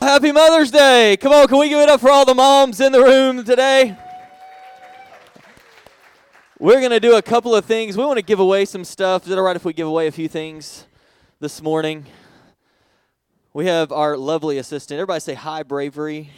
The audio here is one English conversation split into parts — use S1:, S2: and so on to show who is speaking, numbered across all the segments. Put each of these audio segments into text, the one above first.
S1: Happy Mother's Day. Come on, can we give it up for all the moms in the room today? We're going to do a couple of things. We want to give away some stuff. Is it all right if we give away a few things this morning? We have our lovely assistant. Everybody say hi, Bravery.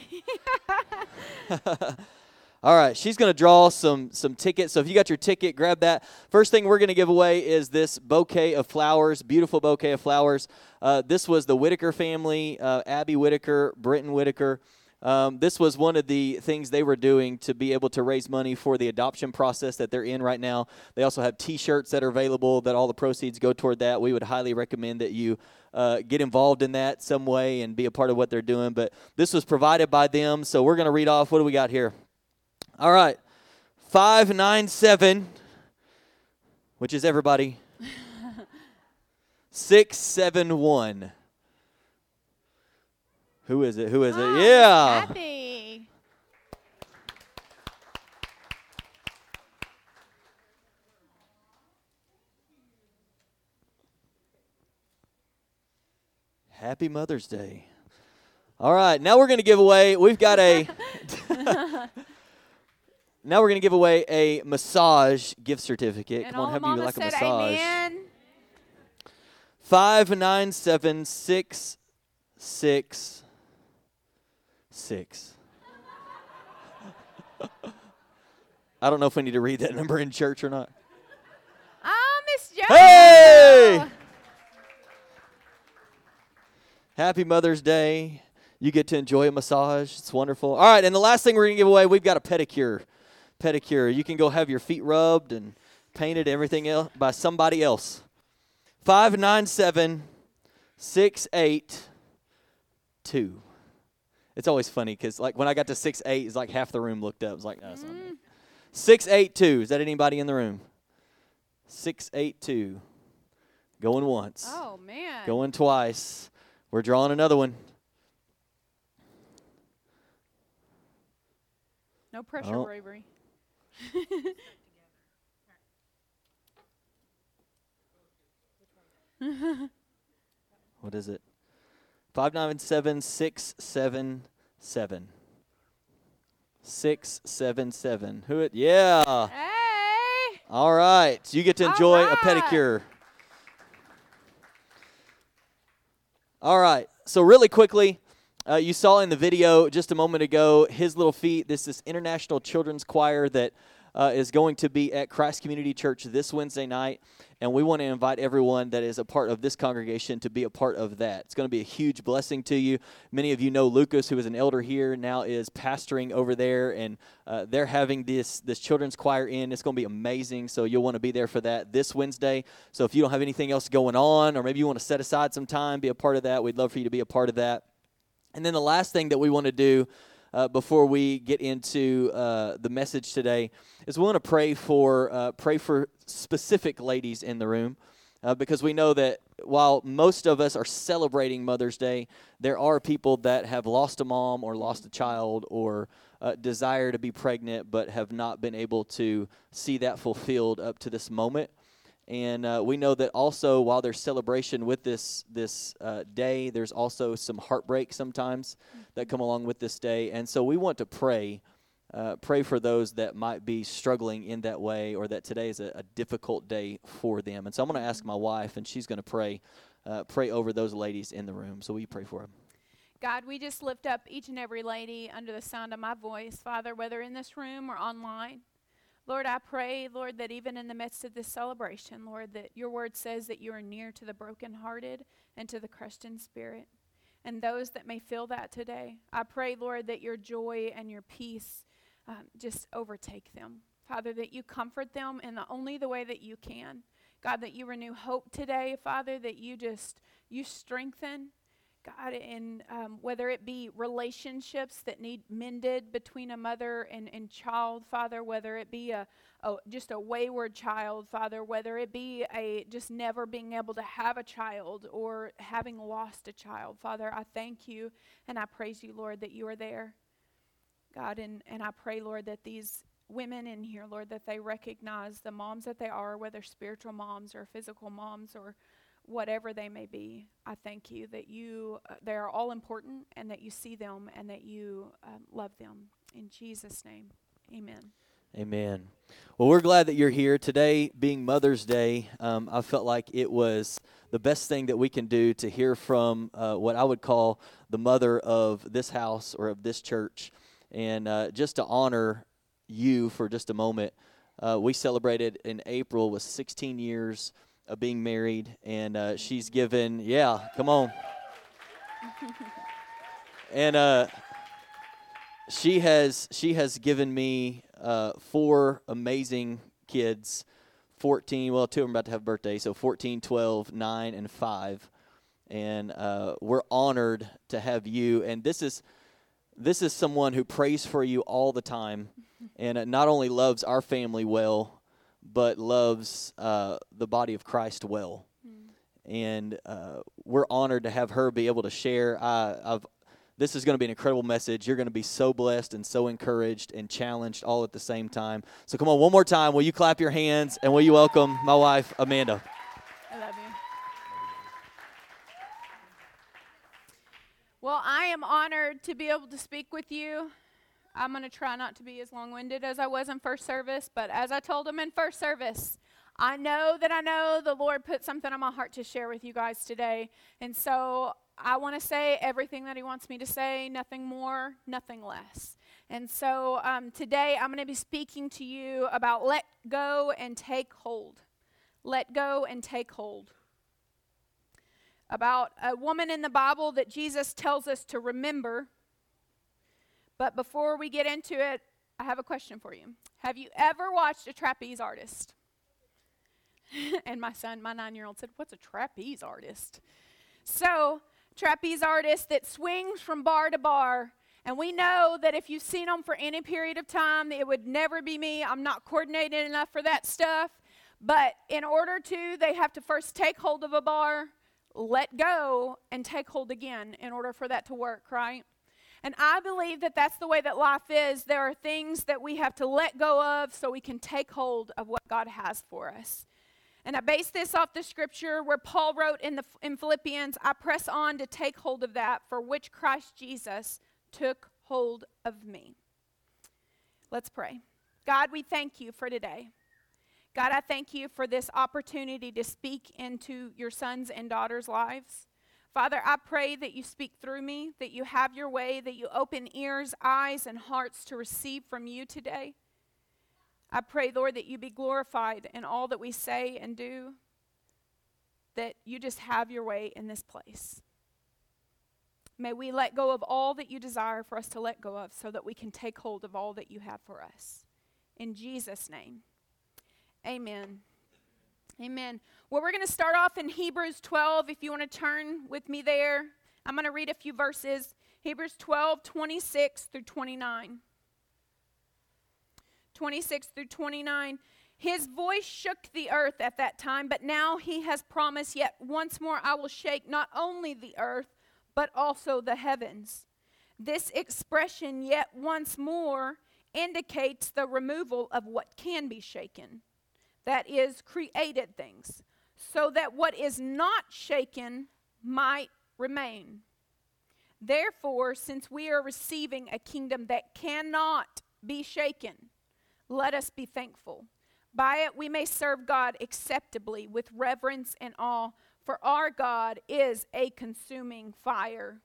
S1: All right, she's going to draw some some tickets. So if you got your ticket, grab that. First thing we're going to give away is this bouquet of flowers, beautiful bouquet of flowers. Uh, this was the Whitaker family, uh, Abby Whitaker, Britton Whitaker. Um, this was one of the things they were doing to be able to raise money for the adoption process that they're in right now. They also have T-shirts that are available that all the proceeds go toward that. We would highly recommend that you uh, get involved in that some way and be a part of what they're doing. But this was provided by them, so we're going to read off. What do we got here? All right. 597, which is everybody. 671. Who is it? Who is it?
S2: Ah,
S1: Yeah.
S2: Kathy.
S1: Happy Mother's Day. All right, now we're going to give away, we've got a. now we're going to give away a massage gift certificate.
S2: And
S1: Come on, how
S2: the
S1: many would
S2: mamas
S1: like a massage?
S2: amen.
S1: Five nine seven six six six. I don't know if we need to read that number in church or not.
S2: Oh, Miss Jo.
S1: Hey! Happy Mother's Day. You get to enjoy a massage. It's wonderful. All right, and the last thing we're going to give away, we've got a pedicure. Pedicure. You can go have your feet rubbed and painted, everything else by somebody else. 597 682. It's always funny because, like, when I got to six eight, it's like half the room looked up. It's like, oh, no, that's not me. 682. Is that anybody in the room? 682. Going once.
S2: Oh, man.
S1: Going twice. We're drawing another one.
S2: No pressure,
S1: Oh.
S2: Bravery.
S1: What is it? 597 677. 677. Who it? Yeah.
S2: Hey.
S1: All right. You get to enjoy a pedicure. All right. So, really quickly, uh, you saw in the video just a moment ago his little feet. This is International Children's Choir that uh, is going to be at Christ Community Church this Wednesday night. And we want to invite everyone that is a part of this congregation to be a part of that. It's going to be a huge blessing to you. Many of you know Lucas, who is an elder here, now is pastoring over there, and uh, they're having this this children's choir in. It's going to be amazing. So you'll want to be there for that this Wednesday. So if you don't have anything else going on, or maybe you want to set aside some time, be a part of that. We'd love for you to be a part of that. And then the last thing that we want to do uh, before we get into uh, the message today is we want to pray for uh, pray for specific ladies in the room. Uh, because we know that while most of us are celebrating Mother's Day, there are people that have lost a mom or lost a child or uh, desire to be pregnant but have not been able to see that fulfilled up to this moment. And uh, we know that also while there's celebration with this this uh, day, there's also some heartbreak sometimes that come along with this day. And so we want to pray, uh, pray for those that might be struggling in that way, or that today is a, a difficult day for them. And so I'm going to ask my wife, and she's going to pray, uh, pray over those ladies in the room. So we pray for them?
S2: God, we just lift up each and every lady under the sound of my voice, Father, whether in this room or online. Lord, I pray, Lord, that even in the midst of this celebration, Lord, that your word says that you are near to the brokenhearted and to the crushed in spirit. And those that may feel that today, I pray, Lord, that your joy and your peace um, just overtake them. Father, that you comfort them in the only the way that you can. God, that you renew hope today, Father, that you just, you strengthen, God, in um, whether it be relationships that need mended between a mother and, and child, Father, whether it be a, a just a wayward child, Father, whether it be a just never being able to have a child or having lost a child, Father, I thank you and I praise you, Lord, that you are there. God, and, and I pray, Lord, that these women in here, Lord, that they recognize the moms that they are, whether spiritual moms or physical moms or whatever they may be. I thank you that you, uh, they are all important and that you see them and that you um, love them. In Jesus' name, amen.
S1: Amen. Well, we're glad that you're here. Today, being Mother's Day, um, I felt like it was the best thing that we can do to hear from uh, what I would call the mother of this house or of this church. And uh, just to honor you for just a moment, uh, we celebrated in April with 16 years of being married, and uh, she's given, yeah, come on. and uh, she has she has given me uh, four amazing kids 14 well two of them about to have birthdays so 14 12 9 and 5 and uh, we're honored to have you and this is this is someone who prays for you all the time and uh, not only loves our family well but loves uh, the body of christ well and uh, we're honored to have her be able to share I, i've this is going to be an incredible message. You're going to be so blessed and so encouraged and challenged all at the same time. So, come on, one more time. Will you clap your hands and will you welcome my wife, Amanda?
S2: I love you. Well, I am honored to be able to speak with you. I'm going to try not to be as long winded as I was in first service, but as I told them in first service, I know that I know the Lord put something on my heart to share with you guys today. And so I want to say everything that He wants me to say, nothing more, nothing less. And so um, today I'm going to be speaking to you about let go and take hold. Let go and take hold. About a woman in the Bible that Jesus tells us to remember. But before we get into it, I have a question for you. Have you ever watched a trapeze artist? and my son, my nine year old, said, What's a trapeze artist? So, trapeze artist that swings from bar to bar. And we know that if you've seen them for any period of time, it would never be me. I'm not coordinated enough for that stuff. But in order to, they have to first take hold of a bar, let go, and take hold again in order for that to work, right? And I believe that that's the way that life is. There are things that we have to let go of so we can take hold of what God has for us. And I base this off the scripture where Paul wrote in, the, in Philippians, I press on to take hold of that for which Christ Jesus took hold of me. Let's pray. God, we thank you for today. God, I thank you for this opportunity to speak into your sons and daughters' lives. Father, I pray that you speak through me, that you have your way, that you open ears, eyes, and hearts to receive from you today. I pray, Lord, that you be glorified in all that we say and do, that you just have your way in this place. May we let go of all that you desire for us to let go of so that we can take hold of all that you have for us. In Jesus' name, amen. Amen. Well, we're going to start off in Hebrews 12. If you want to turn with me there, I'm going to read a few verses. Hebrews 12, 26 through 29. 26 through 29. His voice shook the earth at that time, but now he has promised, Yet once more I will shake not only the earth, but also the heavens. This expression, yet once more, indicates the removal of what can be shaken, that is, created things, so that what is not shaken might remain. Therefore, since we are receiving a kingdom that cannot be shaken, let us be thankful. By it we may serve God acceptably with reverence and awe, for our God is a consuming fire.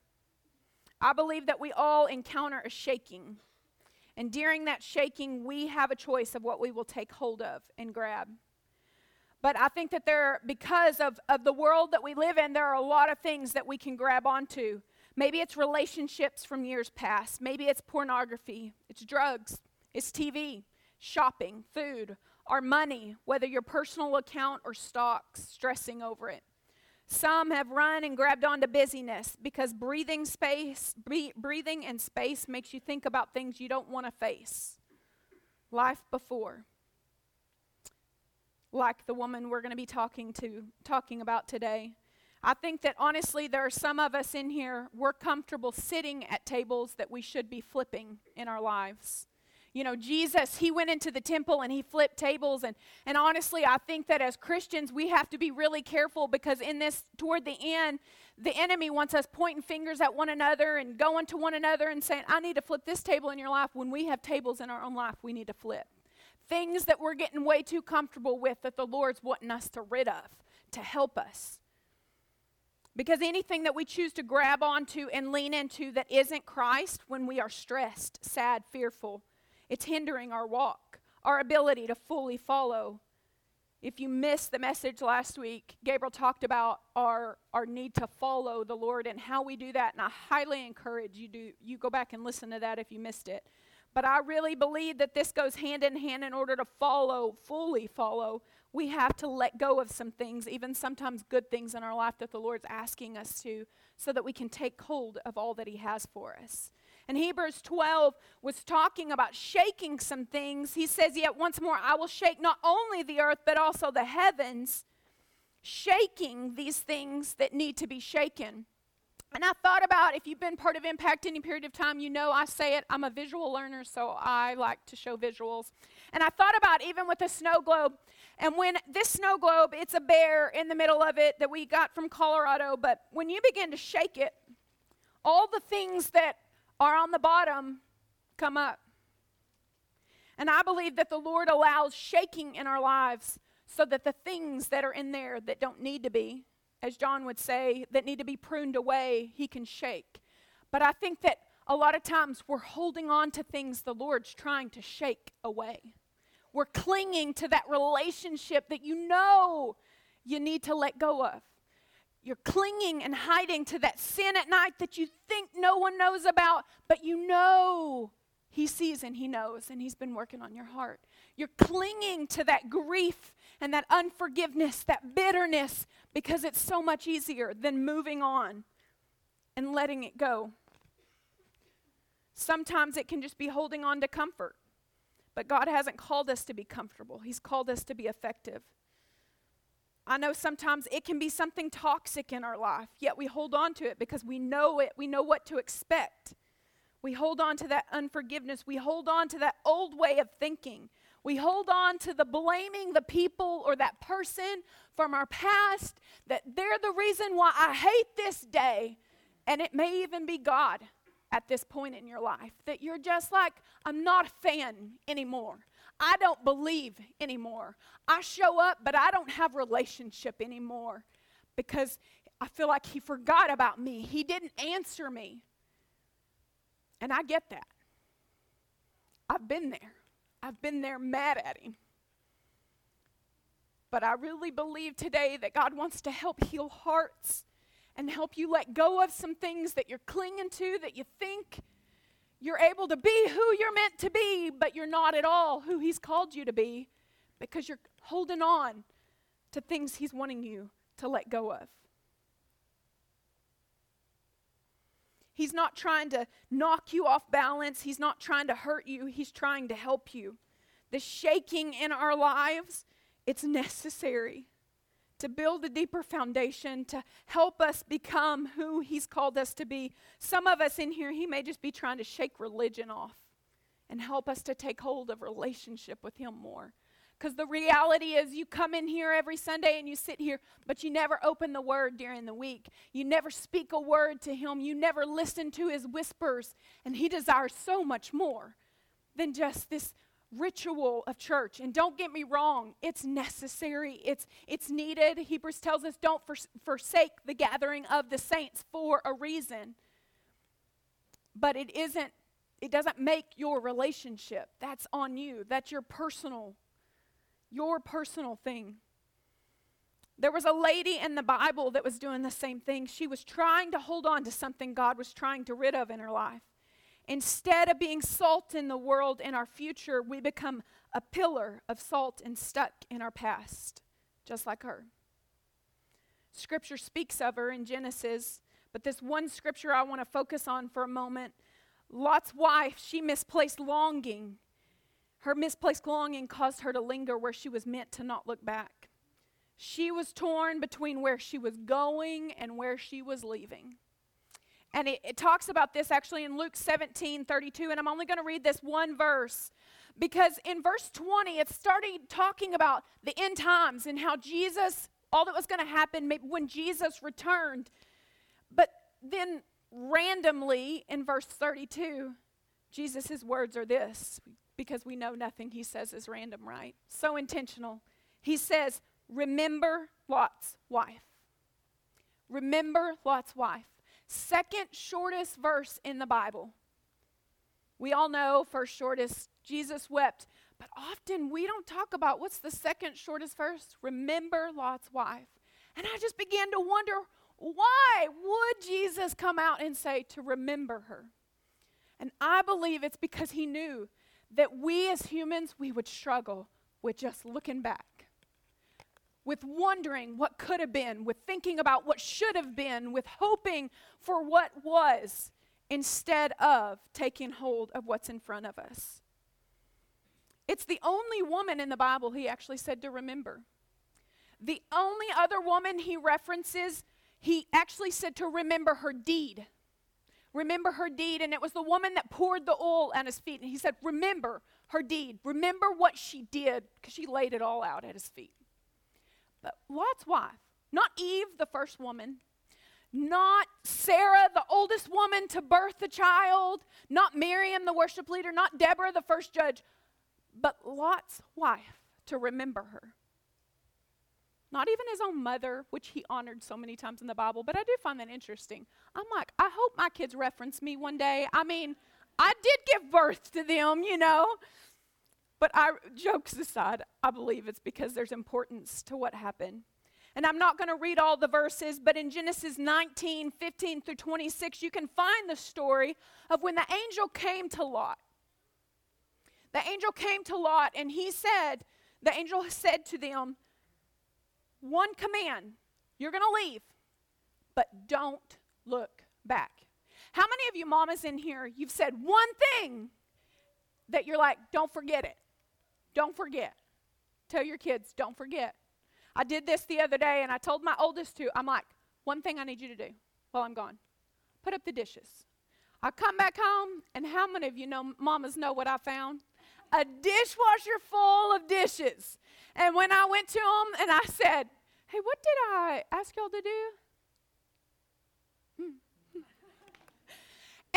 S2: I believe that we all encounter a shaking. And during that shaking, we have a choice of what we will take hold of and grab. But I think that there, because of, of the world that we live in, there are a lot of things that we can grab onto. Maybe it's relationships from years past. Maybe it's pornography. It's drugs. It's TV shopping, food, our money, whether your personal account or stocks, stressing over it. Some have run and grabbed onto busyness because breathing space, breathing and space makes you think about things you don't want to face. Life before. Like the woman we're going to be talking to talking about today. I think that honestly there are some of us in here we're comfortable sitting at tables that we should be flipping in our lives. You know, Jesus, he went into the temple and he flipped tables. And, and honestly, I think that as Christians, we have to be really careful because in this, toward the end, the enemy wants us pointing fingers at one another and going to one another and saying, I need to flip this table in your life. When we have tables in our own life, we need to flip. Things that we're getting way too comfortable with that the Lord's wanting us to rid of to help us. Because anything that we choose to grab onto and lean into that isn't Christ when we are stressed, sad, fearful, it's hindering our walk, our ability to fully follow. If you missed the message last week, Gabriel talked about our, our need to follow the Lord and how we do that. And I highly encourage you do you go back and listen to that if you missed it. But I really believe that this goes hand in hand in order to follow, fully follow. We have to let go of some things, even sometimes good things in our life that the Lord's asking us to, so that we can take hold of all that He has for us. And Hebrews 12 was talking about shaking some things. He says, Yet once more, I will shake not only the earth, but also the heavens, shaking these things that need to be shaken. And I thought about if you've been part of Impact any period of time, you know I say it. I'm a visual learner, so I like to show visuals. And I thought about even with a snow globe, and when this snow globe, it's a bear in the middle of it that we got from Colorado, but when you begin to shake it, all the things that are on the bottom come up. And I believe that the Lord allows shaking in our lives so that the things that are in there that don't need to be, as John would say, that need to be pruned away, He can shake. But I think that a lot of times we're holding on to things the Lord's trying to shake away. We're clinging to that relationship that you know you need to let go of. You're clinging and hiding to that sin at night that you think no one knows about, but you know He sees and He knows, and He's been working on your heart. You're clinging to that grief and that unforgiveness, that bitterness, because it's so much easier than moving on and letting it go. Sometimes it can just be holding on to comfort. But God hasn't called us to be comfortable, He's called us to be effective. I know sometimes it can be something toxic in our life, yet we hold on to it because we know it. We know what to expect. We hold on to that unforgiveness. We hold on to that old way of thinking. We hold on to the blaming the people or that person from our past that they're the reason why I hate this day. And it may even be God at this point in your life that you're just like, I'm not a fan anymore. I don't believe anymore. I show up, but I don't have relationship anymore because I feel like he forgot about me. He didn't answer me. And I get that. I've been there. I've been there mad at him. But I really believe today that God wants to help heal hearts and help you let go of some things that you're clinging to that you think you're able to be who you're meant to be, but you're not at all who He's called you to be because you're holding on to things He's wanting you to let go of. He's not trying to knock you off balance. He's not trying to hurt you. He's trying to help you. The shaking in our lives, it's necessary to build a deeper foundation, to help us become who He's called us to be. Some of us in here, He may just be trying to shake religion off and help us to take hold of relationship with Him more. Because the reality is, you come in here every Sunday and you sit here, but you never open the Word during the week. You never speak a word to Him. You never listen to His whispers. And He desires so much more than just this ritual of church. And don't get me wrong, it's necessary, it's, it's needed. Hebrews tells us don't fors- forsake the gathering of the saints for a reason. But it isn't, it doesn't make your relationship. That's on you. That's your personal, your personal thing. There was a lady in the Bible that was doing the same thing. She was trying to hold on to something God was trying to rid of in her life. Instead of being salt in the world in our future, we become a pillar of salt and stuck in our past, just like her. scripture speaks of her in Genesis, but this one scripture I want to focus on for a moment. Lot's wife, she misplaced longing. Her misplaced longing caused her to linger where she was meant to not look back. She was torn between where she was going and where she was leaving. And it, it talks about this actually in Luke 17 32. And I'm only going to read this one verse because in verse 20, it started talking about the end times and how Jesus, all that was going to happen when Jesus returned. But then randomly in verse 32, Jesus' words are this because we know nothing he says is random, right? So intentional. He says, Remember Lot's wife. Remember Lot's wife. Second shortest verse in the Bible. We all know first shortest, Jesus wept. But often we don't talk about what's the second shortest verse. Remember Lot's wife. And I just began to wonder why would Jesus come out and say to remember her? And I believe it's because he knew that we as humans, we would struggle with just looking back, with wondering what could have been, with thinking about what should have been, with hoping for what was, instead of taking hold of what's in front of us. It's the only woman in the Bible he actually said to remember. The only other woman he references, he actually said to remember her deed remember her deed. And it was the woman that poured the oil at his feet. And he said, Remember her deed. Remember what she did, because she laid it all out at his feet. But Lot's wife, not Eve, the first woman, not Sarah, the oldest woman to birth the child, not Miriam, the worship leader, not Deborah, the first judge, but Lot's wife to remember her not even his own mother, which he honored so many times in the Bible, but I do find that interesting. I'm like, I hope my kids reference me one day. I mean, I did give birth to them, you know. But I jokes aside, I believe it's because there's importance to what happened. And I'm not going to read all the verses, but in Genesis 19, 15 through 26, you can find the story of when the angel came to Lot. The angel came to Lot and he said, the angel said to them, one command you're going to leave, but don't look back. How many of you mamas in here, you've said one thing that you're like, don't forget it? Don't forget. Tell your kids, don't forget. I did this the other day and I told my oldest to, I'm like, one thing I need you to do while I'm gone put up the dishes. I come back home, and how many of you know, mamas know what I found? A dishwasher full of dishes. And when I went to them and I said, Hey, what did I ask y'all to do? Hmm.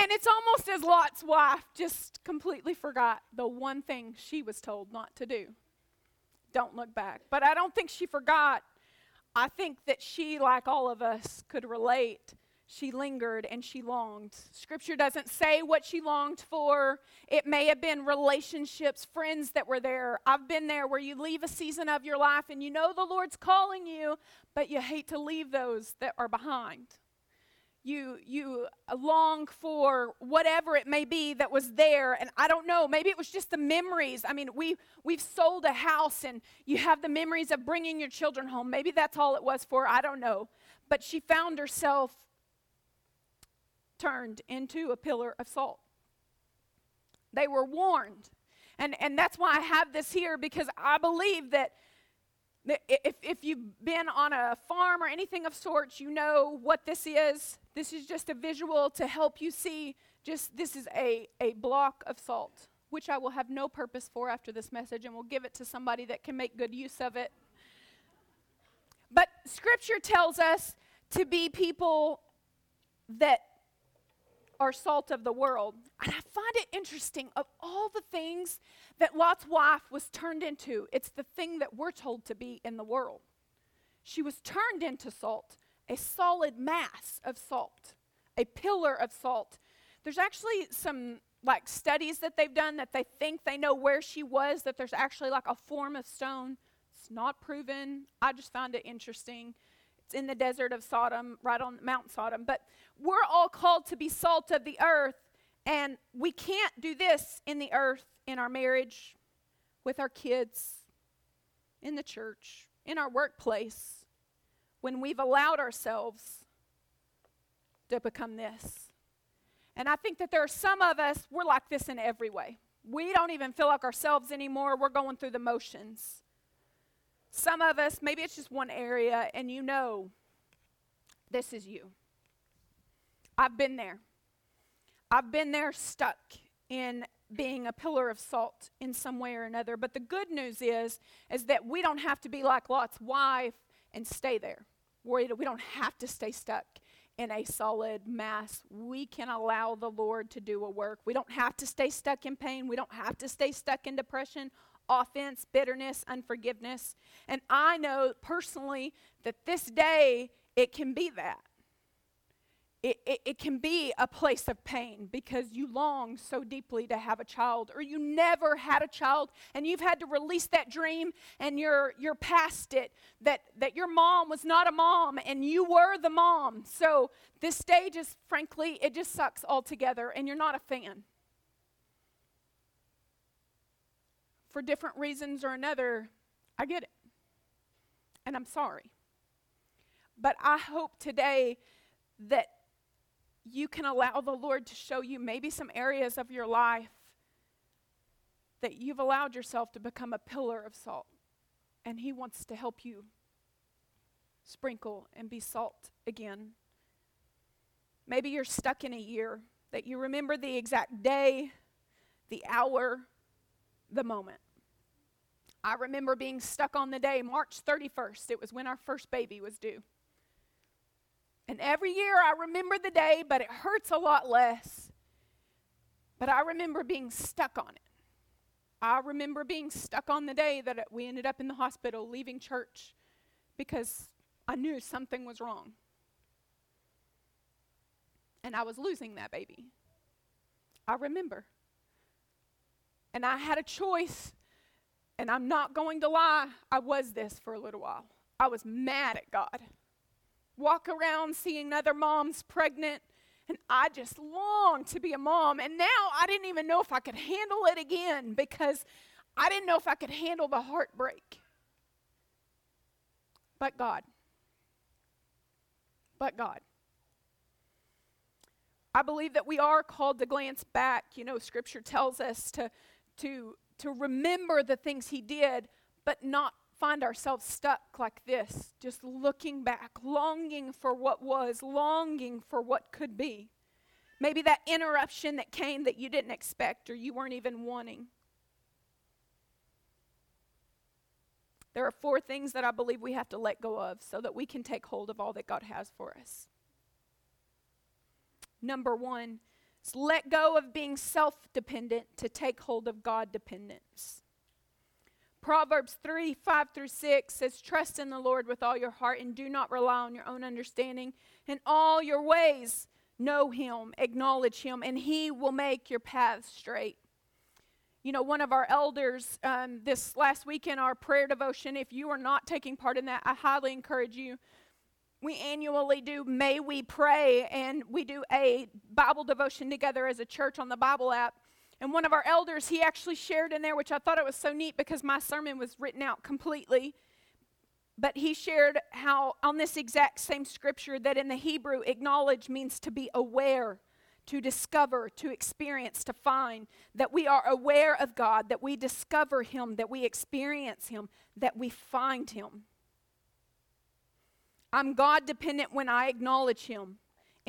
S2: And it's almost as Lot's wife just completely forgot the one thing she was told not to do. Don't look back. But I don't think she forgot. I think that she, like all of us, could relate she lingered and she longed. Scripture doesn't say what she longed for. It may have been relationships, friends that were there. I've been there where you leave a season of your life and you know the Lord's calling you, but you hate to leave those that are behind. You you long for whatever it may be that was there and I don't know, maybe it was just the memories. I mean, we we've sold a house and you have the memories of bringing your children home. Maybe that's all it was for. I don't know. But she found herself turned into a pillar of salt. They were warned. And, and that's why I have this here because I believe that if, if you've been on a farm or anything of sorts, you know what this is. This is just a visual to help you see just this is a, a block of salt, which I will have no purpose for after this message, and we'll give it to somebody that can make good use of it. But scripture tells us to be people that are salt of the world. And I find it interesting of all the things that Lot's wife was turned into, it's the thing that we're told to be in the world. She was turned into salt, a solid mass of salt, a pillar of salt. There's actually some like studies that they've done that they think they know where she was, that there's actually like a form of stone. It's not proven. I just found it interesting. It's in the desert of Sodom, right on Mount Sodom. But we're all called to be salt of the earth, and we can't do this in the earth, in our marriage, with our kids, in the church, in our workplace. When we've allowed ourselves to become this. And I think that there are some of us, we're like this in every way. We don't even feel like ourselves anymore. We're going through the motions. Some of us, maybe it's just one area, and you know this is you. I've been there. I've been there stuck in being a pillar of salt in some way or another. But the good news is, is that we don't have to be like Lot's wife and stay there. We don't have to stay stuck in a solid mass. We can allow the Lord to do a work. We don't have to stay stuck in pain. We don't have to stay stuck in depression, offense, bitterness, unforgiveness. And I know personally that this day it can be that it, it, it, can be a place of pain because you long so deeply to have a child or you never had a child and you've had to release that dream and you're you're past it that that your mom was not a mom and you were the mom. So this stage is frankly it just sucks altogether and you're not a fan. For different reasons or another i get it. And i'm sorry. But i hope today that you can allow the Lord to show you maybe some areas of your life that you've allowed yourself to become a pillar of salt. And He wants to help you sprinkle and be salt again. Maybe you're stuck in a year that you remember the exact day, the hour, the moment. I remember being stuck on the day, March 31st. It was when our first baby was due. And every year I remember the day, but it hurts a lot less. But I remember being stuck on it. I remember being stuck on the day that we ended up in the hospital leaving church because I knew something was wrong. And I was losing that baby. I remember. And I had a choice, and I'm not going to lie, I was this for a little while. I was mad at God walk around seeing other moms pregnant. And I just longed to be a mom. And now I didn't even know if I could handle it again because I didn't know if I could handle the heartbreak. But God. But God. I believe that we are called to glance back. You know, scripture tells us to, to, to remember the things he did, but not find ourselves stuck like this, just looking back, longing for what was, longing for what could be. Maybe that interruption that came that you didn't expect or you weren't even wanting. There are four things that I believe we have to let go of so that we can take hold of all that God has for us. Number one is let go of being self dependent to take hold of God dependence. Proverbs 3 5 through 6 says, Trust in the Lord with all your heart and do not rely on your own understanding. In all your ways, know him, acknowledge him, and he will make your paths straight. You know, one of our elders um, this last week in our prayer devotion, if you are not taking part in that, I highly encourage you. We annually do May We Pray, and we do a Bible devotion together as a church on the Bible app. And one of our elders, he actually shared in there, which I thought it was so neat because my sermon was written out completely. But he shared how, on this exact same scripture, that in the Hebrew, acknowledge means to be aware, to discover, to experience, to find. That we are aware of God, that we discover Him, that we experience Him, that we find Him. I'm God dependent when I acknowledge Him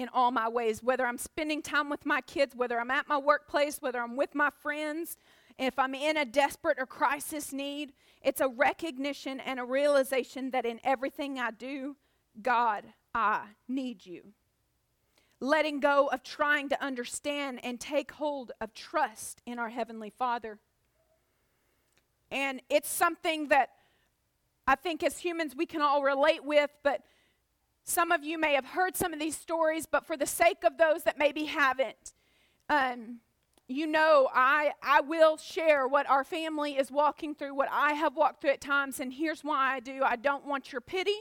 S2: in all my ways, whether I'm spending time with my kids, whether I'm at my workplace, whether I'm with my friends, if I'm in a desperate or crisis need, it's a recognition and a realization that in everything I do, God, I need you. Letting go of trying to understand and take hold of trust in our Heavenly Father. And it's something that I think as humans we can all relate with, but some of you may have heard some of these stories, but for the sake of those that maybe haven't, um, you know, I, I will share what our family is walking through, what I have walked through at times, and here's why I do. I don't want your pity,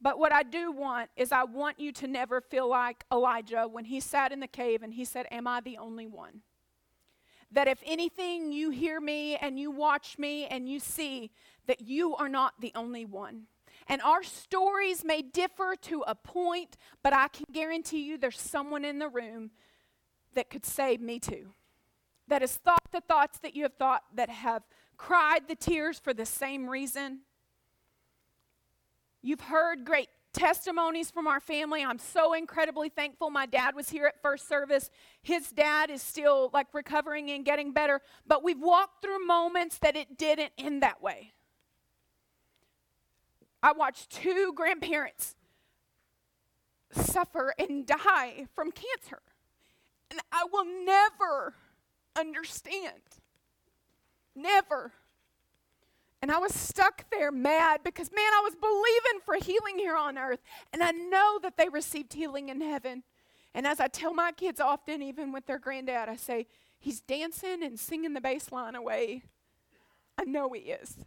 S2: but what I do want is I want you to never feel like Elijah when he sat in the cave and he said, Am I the only one? That if anything, you hear me and you watch me and you see that you are not the only one And our stories may differ to a point, but I can guarantee you there's someone in the room that could save Me too. That has thought the thoughts that you have thought, that have cried the tears for the same reason. You've heard great testimonies from our family. I'm so incredibly thankful. My dad was here at first service. His dad is still like recovering and getting better, but we've walked through moments that it didn't end that way. I watched two grandparents suffer and die from cancer. And I will never understand. Never. And I was stuck there mad because, man, I was believing for healing here on earth. And I know that they received healing in heaven. And as I tell my kids often, even with their granddad, I say, he's dancing and singing the bass line away. I know he is.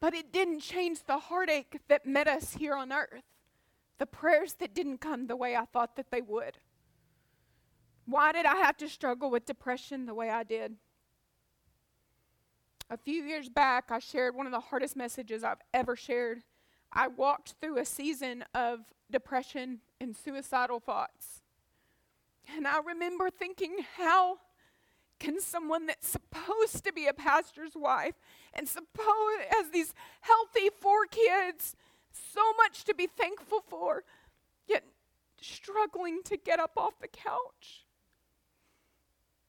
S2: But it didn't change the heartache that met us here on earth, the prayers that didn't come the way I thought that they would. Why did I have to struggle with depression the way I did? A few years back, I shared one of the hardest messages I've ever shared. I walked through a season of depression and suicidal thoughts. And I remember thinking, how can someone that's supposed to be a pastor's wife and supposed has these healthy four kids, so much to be thankful for, yet struggling to get up off the couch?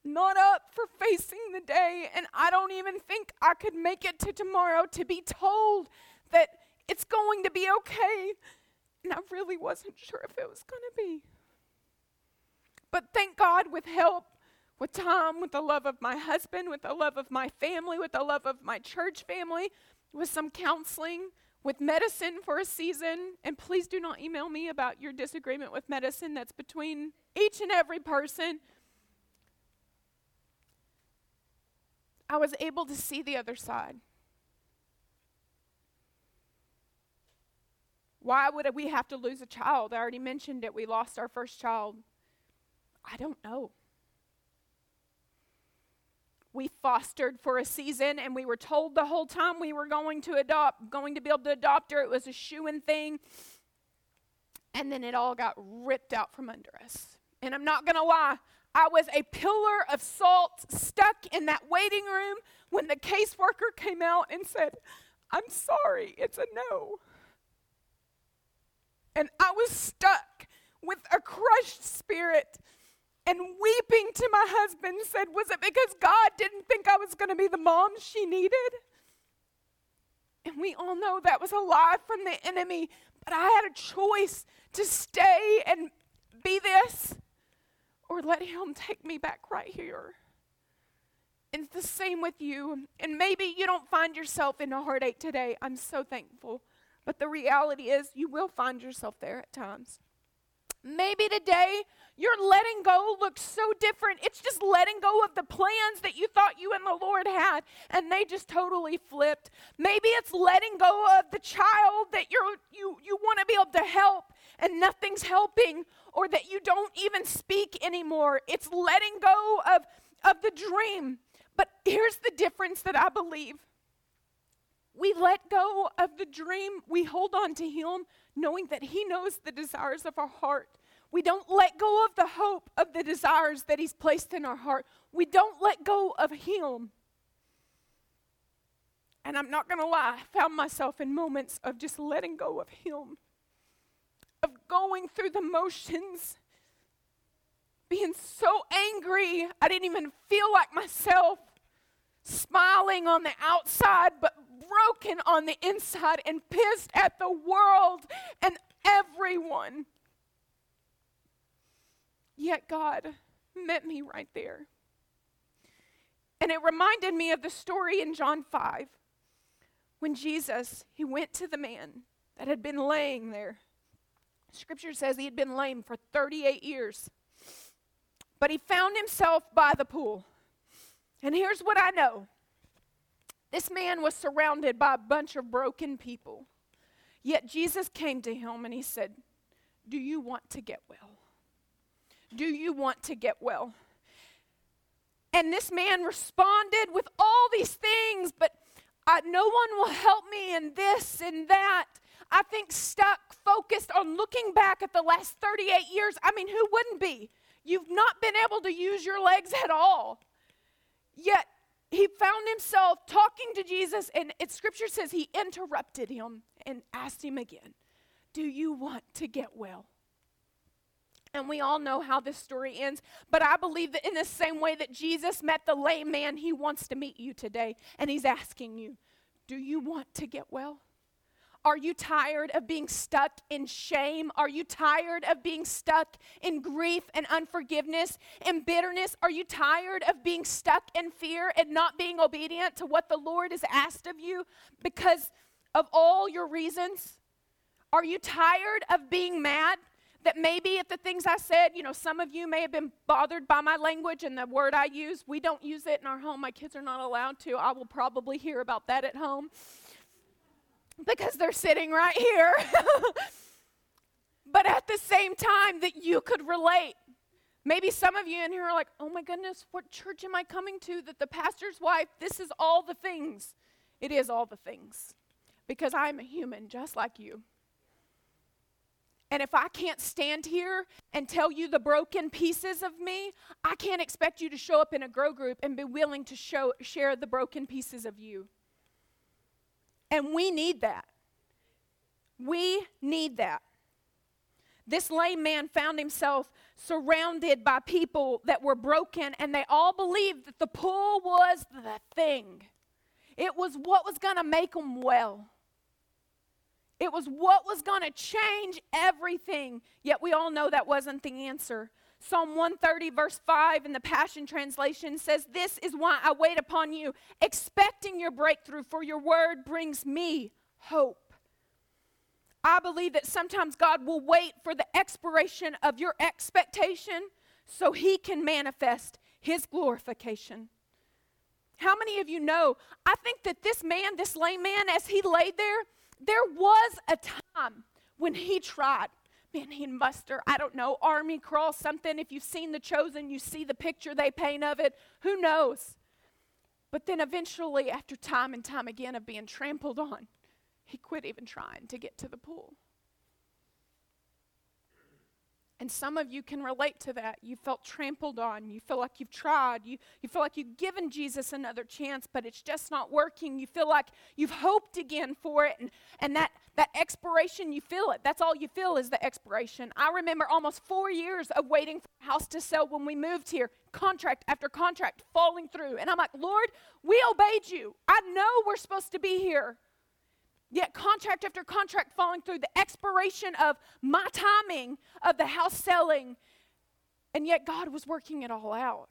S2: not up for facing the day, and I don't even think I could make it to tomorrow to be told that it's going to be okay. And I really wasn't sure if it was going to be. But thank God, with help, with Tom, with the love of my husband, with the love of my family, with the love of my church family, with some counseling, with medicine for a season. And please do not email me about your disagreement with medicine. That's between each and every person. I was able to see the other side. Why would we have to lose a child? I already mentioned it. We lost our first child. I don't know. We fostered for a season and we were told the whole time we were going to adopt, going to be able to adopt her. It was a shoo-in thing. And then it all got ripped out from under us. And I'm not going to lie, I was a pillar of salt stuck in that waiting room when the caseworker came out and said, I'm sorry, it's a no. And I was stuck with a crushed spirit and weeping to my husband said, Was it because God didn't think I was going to be the mom she needed? And we all know that was a lie from the enemy, but I had a choice to stay and be this or let Him take me back right here. And it's the same with you. And maybe you don't find yourself in a heartache today. I'm so thankful. But the reality is, you will find yourself there at times. Maybe today your letting go looks so different. It's just letting go of the plans that you thought you and the Lord had, and they just totally flipped. Maybe it's letting go of the child that you're, you you want to be able to help, and nothing's helping, or that you don't even speak anymore. It's letting go of, of the dream. But here's the difference that I believe we let go of the dream, we hold on to Him, knowing that He knows the desires of our heart. We don't let go of the hope of the desires that He's placed in our heart. We don't let go of Him. And I'm not going to lie, I found myself in moments of just letting go of Him of going through the motions, being so angry, I didn't even feel like myself, smiling on the outside, but broken on the inside and pissed at the world and everyone. Yet God met me right there. And it reminded me of the story in John 5 when Jesus, he went to the man that had been laying there Scripture says he had been lame for 38 years. But he found himself by the pool. And here's what I know this man was surrounded by a bunch of broken people. Yet Jesus came to him and he said, Do you want to get well? Do you want to get well? And this man responded with all these things, but I no one will help me in this and that. I think stuck, focused on looking back at the last 38 years. I mean, who wouldn't be? You've not been able to use your legs at all. Yet he found himself talking to Jesus, and it, scripture says he interrupted him and asked him again, Do you want to get well? And we all know how this story ends. But I believe that in the same way that Jesus met the lame man, he wants to meet you today. And he's asking you, Do you want to get well? Are you tired of being stuck in shame? Are you tired of being stuck in grief and unforgiveness and bitterness? Are you tired of being stuck in fear and not being obedient to what the Lord has asked of you because of all your reasons? Are you tired of being mad? That maybe if the things I said, you know, some of you may have been bothered by my language and the word I use. We don't use it in our home. My kids are not allowed to. I will probably hear about that at home because they're sitting right here. but at the same time, that you could relate. Maybe some of you in here are like, oh my goodness, what church am I coming to that the pastor's wife, this is all the things. It is all the things because I'm a human just like you. And if I can't stand here and tell you the broken pieces of me, I can't expect you to show up in a grow group and be willing to show, share the broken pieces of you. And we need that. We need that. This lame man found himself surrounded by people that were broken, and they all believed that the pool was the thing. It was what was going to make them well. It was what was going to change everything. Yet we all know that wasn't the answer. Psalm 130, verse 5 in the Passion Translation says, This is why I wait upon you, expecting your breakthrough, for your word brings me hope. I believe that sometimes God will wait for the expiration of your expectation so he can manifest his glorification. How many of you know? I think that this man, this lame man, as he laid there, there was a time when he tried man, he'd muster, I don't know, army cross, something. If you've seen The Chosen, you see the picture they paint of it. Who knows? But then eventually, after time and time again of being trampled on, he quit even trying to get to the pool. And some of you can relate to that. You felt trampled on. You feel like you've tried. You, you feel like you've given Jesus another chance, but it's just not working. You feel like you've hoped again for it. And, and that, that expiration, you feel it. That's all you feel is the expiration. I remember almost four years of waiting for a house to sell when we moved here, contract after contract falling through. And I'm like, Lord, we obeyed you. I know we're supposed to be here. Yet, contract after contract falling through, the expiration of my timing of the house selling, and yet God was working it all out.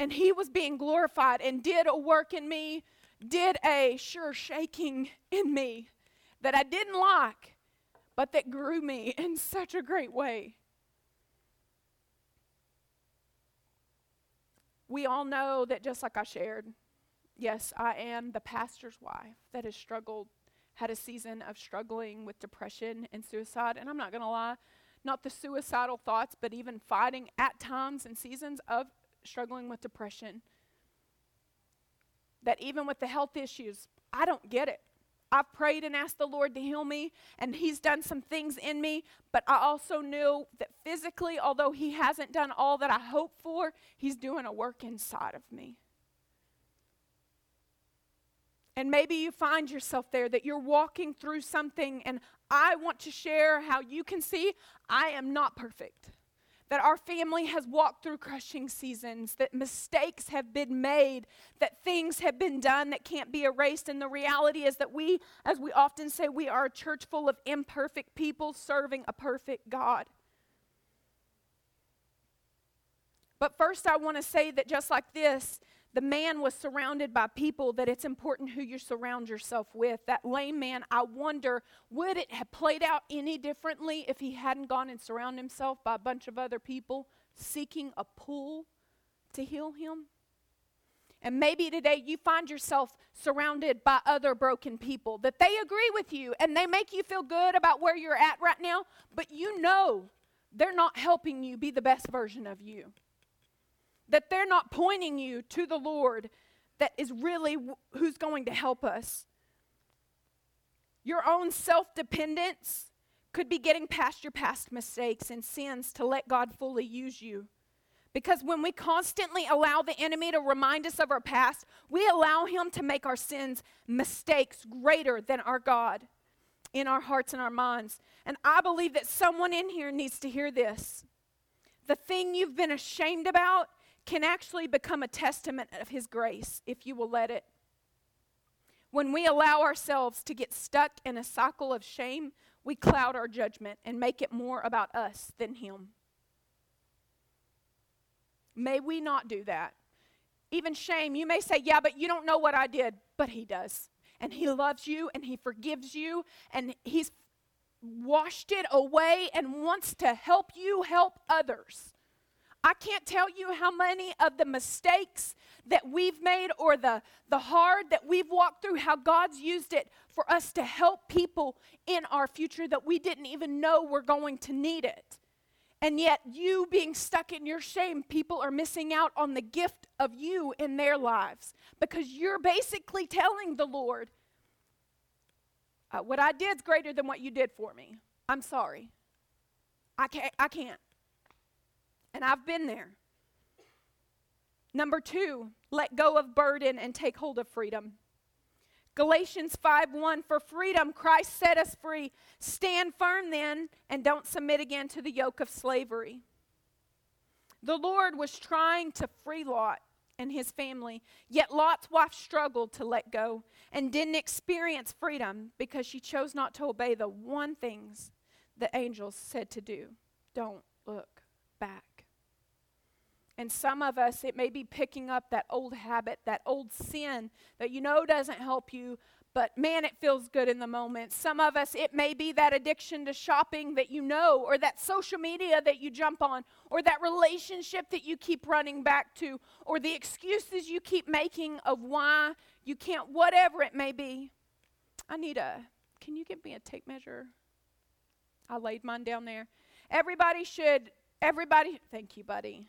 S2: And He was being glorified and did a work in me, did a sure shaking in me that I didn't like, but that grew me in such a great way. We all know that just like I shared, yes, I am the pastor's wife that has struggled had a season of struggling with depression and suicide. And I'm not going to lie, not the suicidal thoughts, but even fighting at times and seasons of struggling with depression. That even with the health issues, I don't get it. I've prayed and asked the Lord to heal me, and He's done some things in me, but I also knew that physically, although He hasn't done all that I hoped for, He's doing a work inside of me. And maybe you find yourself there that you're walking through something, and I want to share how you can see I am not perfect. That our family has walked through crushing seasons, that mistakes have been made, that things have been done that can't be erased. And the reality is that we, as we often say, we are a church full of imperfect people serving a perfect God. But first, I want to say that just like this, the man was surrounded by people that it's important who you surround yourself with. That lame man, I wonder, would it have played out any differently if he hadn't gone and surrounded himself by a bunch of other people seeking a pool to heal him? And maybe today you find yourself surrounded by other broken people that they agree with you and they make you feel good about where you're at right now, but you know they're not helping you be the best version of you that they're not pointing you to the Lord that is really who's going to help us. Your own self dependence could be getting past your past mistakes and sins to let God fully use you. Because when we constantly allow the enemy to remind us of our past, we allow him to make our sins mistakes greater than our God in our hearts and our minds. And I believe that someone in here needs to hear this. The thing you've been ashamed about can actually become a testament of his grace if you will let it. When we allow ourselves to get stuck in a cycle of shame, we cloud our judgment and make it more about us than him. May we not do that. Even shame, you may say, Yeah, but you don't know what I did. But He does. And He loves you and He forgives you and He's washed it away and wants to help you help others. I can't tell you how many of the mistakes that we've made or the, the hard that we've walked through, how God's used it for us to help people in our future that we didn't even know were going to need it. And yet, you being stuck in your shame, people are missing out on the gift of you in their lives because you're basically telling the Lord, uh, What I did is greater than what you did for me. I'm sorry. I can't. I can't. And I've been there. Number two, let go of burden and take hold of freedom. Galatians 5 1 For freedom, Christ set us free. Stand firm then and don't submit again to the yoke of slavery. The Lord was trying to free Lot and his family, yet Lot's wife struggled to let go and didn't experience freedom because she chose not to obey the one things the angels said to do. Don't look back. And some of us, it may be picking up that old habit, that old sin that you know doesn't help you, but man, it feels good in the moment. Some of us, it may be that addiction to shopping that you know, or that social media that you jump on, or that relationship that you keep running back to, or the excuses you keep making of why you can't, whatever it may be. I need a, can you give me a tape measure? I laid mine down there. Everybody should, everybody, thank you, buddy.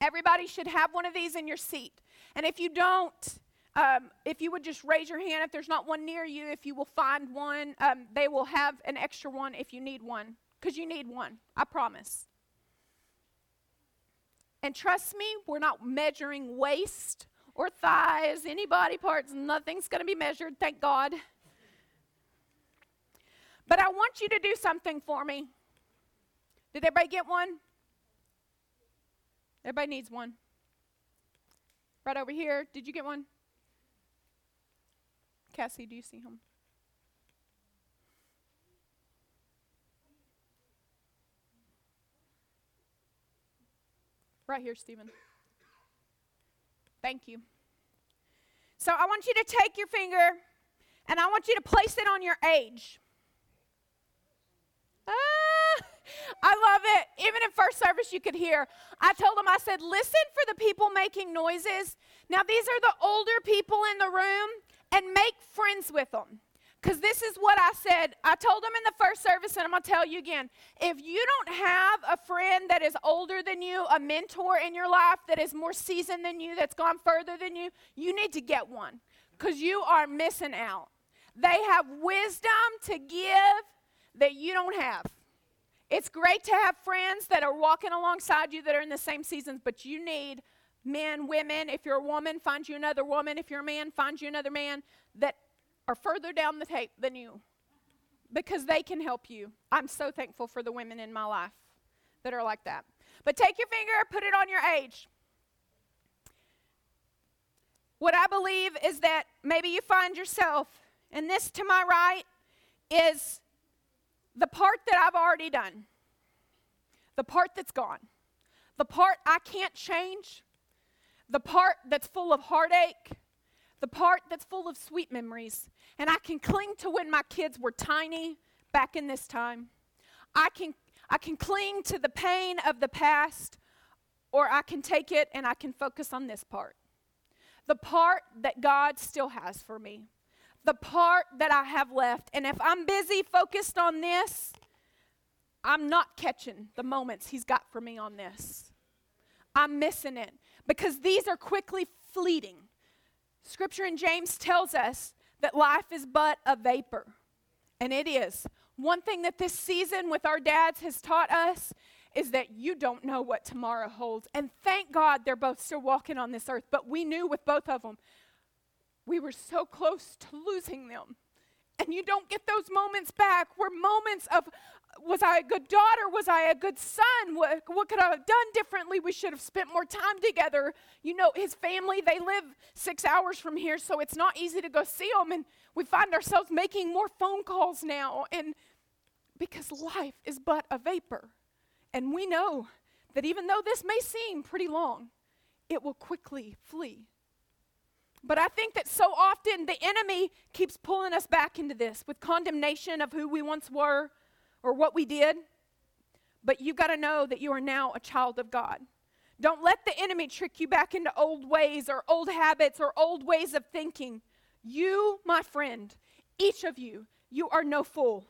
S2: Everybody should have one of these in your seat. And if you don't, um, if you would just raise your hand if there's not one near you, if you will find one, um, they will have an extra one if you need one, because you need one, I promise. And trust me, we're not measuring waist or thighs, any body parts, nothing's going to be measured, thank God. But I want you to do something for me. Did everybody get one? Everybody needs one. Right over here. Did you get one? Cassie, do you see him? Right here, Stephen. Thank you. So I want you to take your finger and I want you to place it on your age. Ah! I love it. Even in first service, you could hear. I told them, I said, listen for the people making noises. Now, these are the older people in the room, and make friends with them. Because this is what I said. I told them in the first service, and I'm going to tell you again. If you don't have a friend that is older than you, a mentor in your life that is more seasoned than you, that's gone further than you, you need to get one. Because you are missing out. They have wisdom to give that you don't have. It's great to have friends that are walking alongside you that are in the same seasons, but you need men, women. If you're a woman, find you another woman. If you're a man, find you another man that are further down the tape than you because they can help you. I'm so thankful for the women in my life that are like that. But take your finger, put it on your age. What I believe is that maybe you find yourself, and this to my right is the part that I've already done, the part that's gone, the part I can't change, the part that's full of heartache, the part that's full of sweet memories. And I can cling to when my kids were tiny back in this time. I can, I can cling to the pain of the past, or I can take it and I can focus on this part. The part that God still has for me the part that I have left. And if I'm busy focused on this, I'm not catching the moments He's got for me on this. I'm missing it because these are quickly fleeting. Scripture in James tells us that life is but a vapor. And it is. One thing that this season with our dads has taught us is that you don't know what tomorrow holds. And thank God they're both still walking on this earth. But we knew with both of them, we were so close to losing them. And you don't get those moments back where moments of, was I a good daughter? Was I a good son? What, what could I have done differently? We should have spent more time together. You know, his family, they live six hours from here, so it's not easy to go see them. And we find ourselves making more phone calls now. And because life is but a vapor. And we know that even though this may seem pretty long, it will quickly flee. But I think that so often the enemy keeps pulling us back into this with condemnation of who we once were or what we did. But you've got to know that you are now a child of God. Don't let the enemy trick you back into old ways or old habits or old ways of thinking. You, my friend, each of you, you are no fool.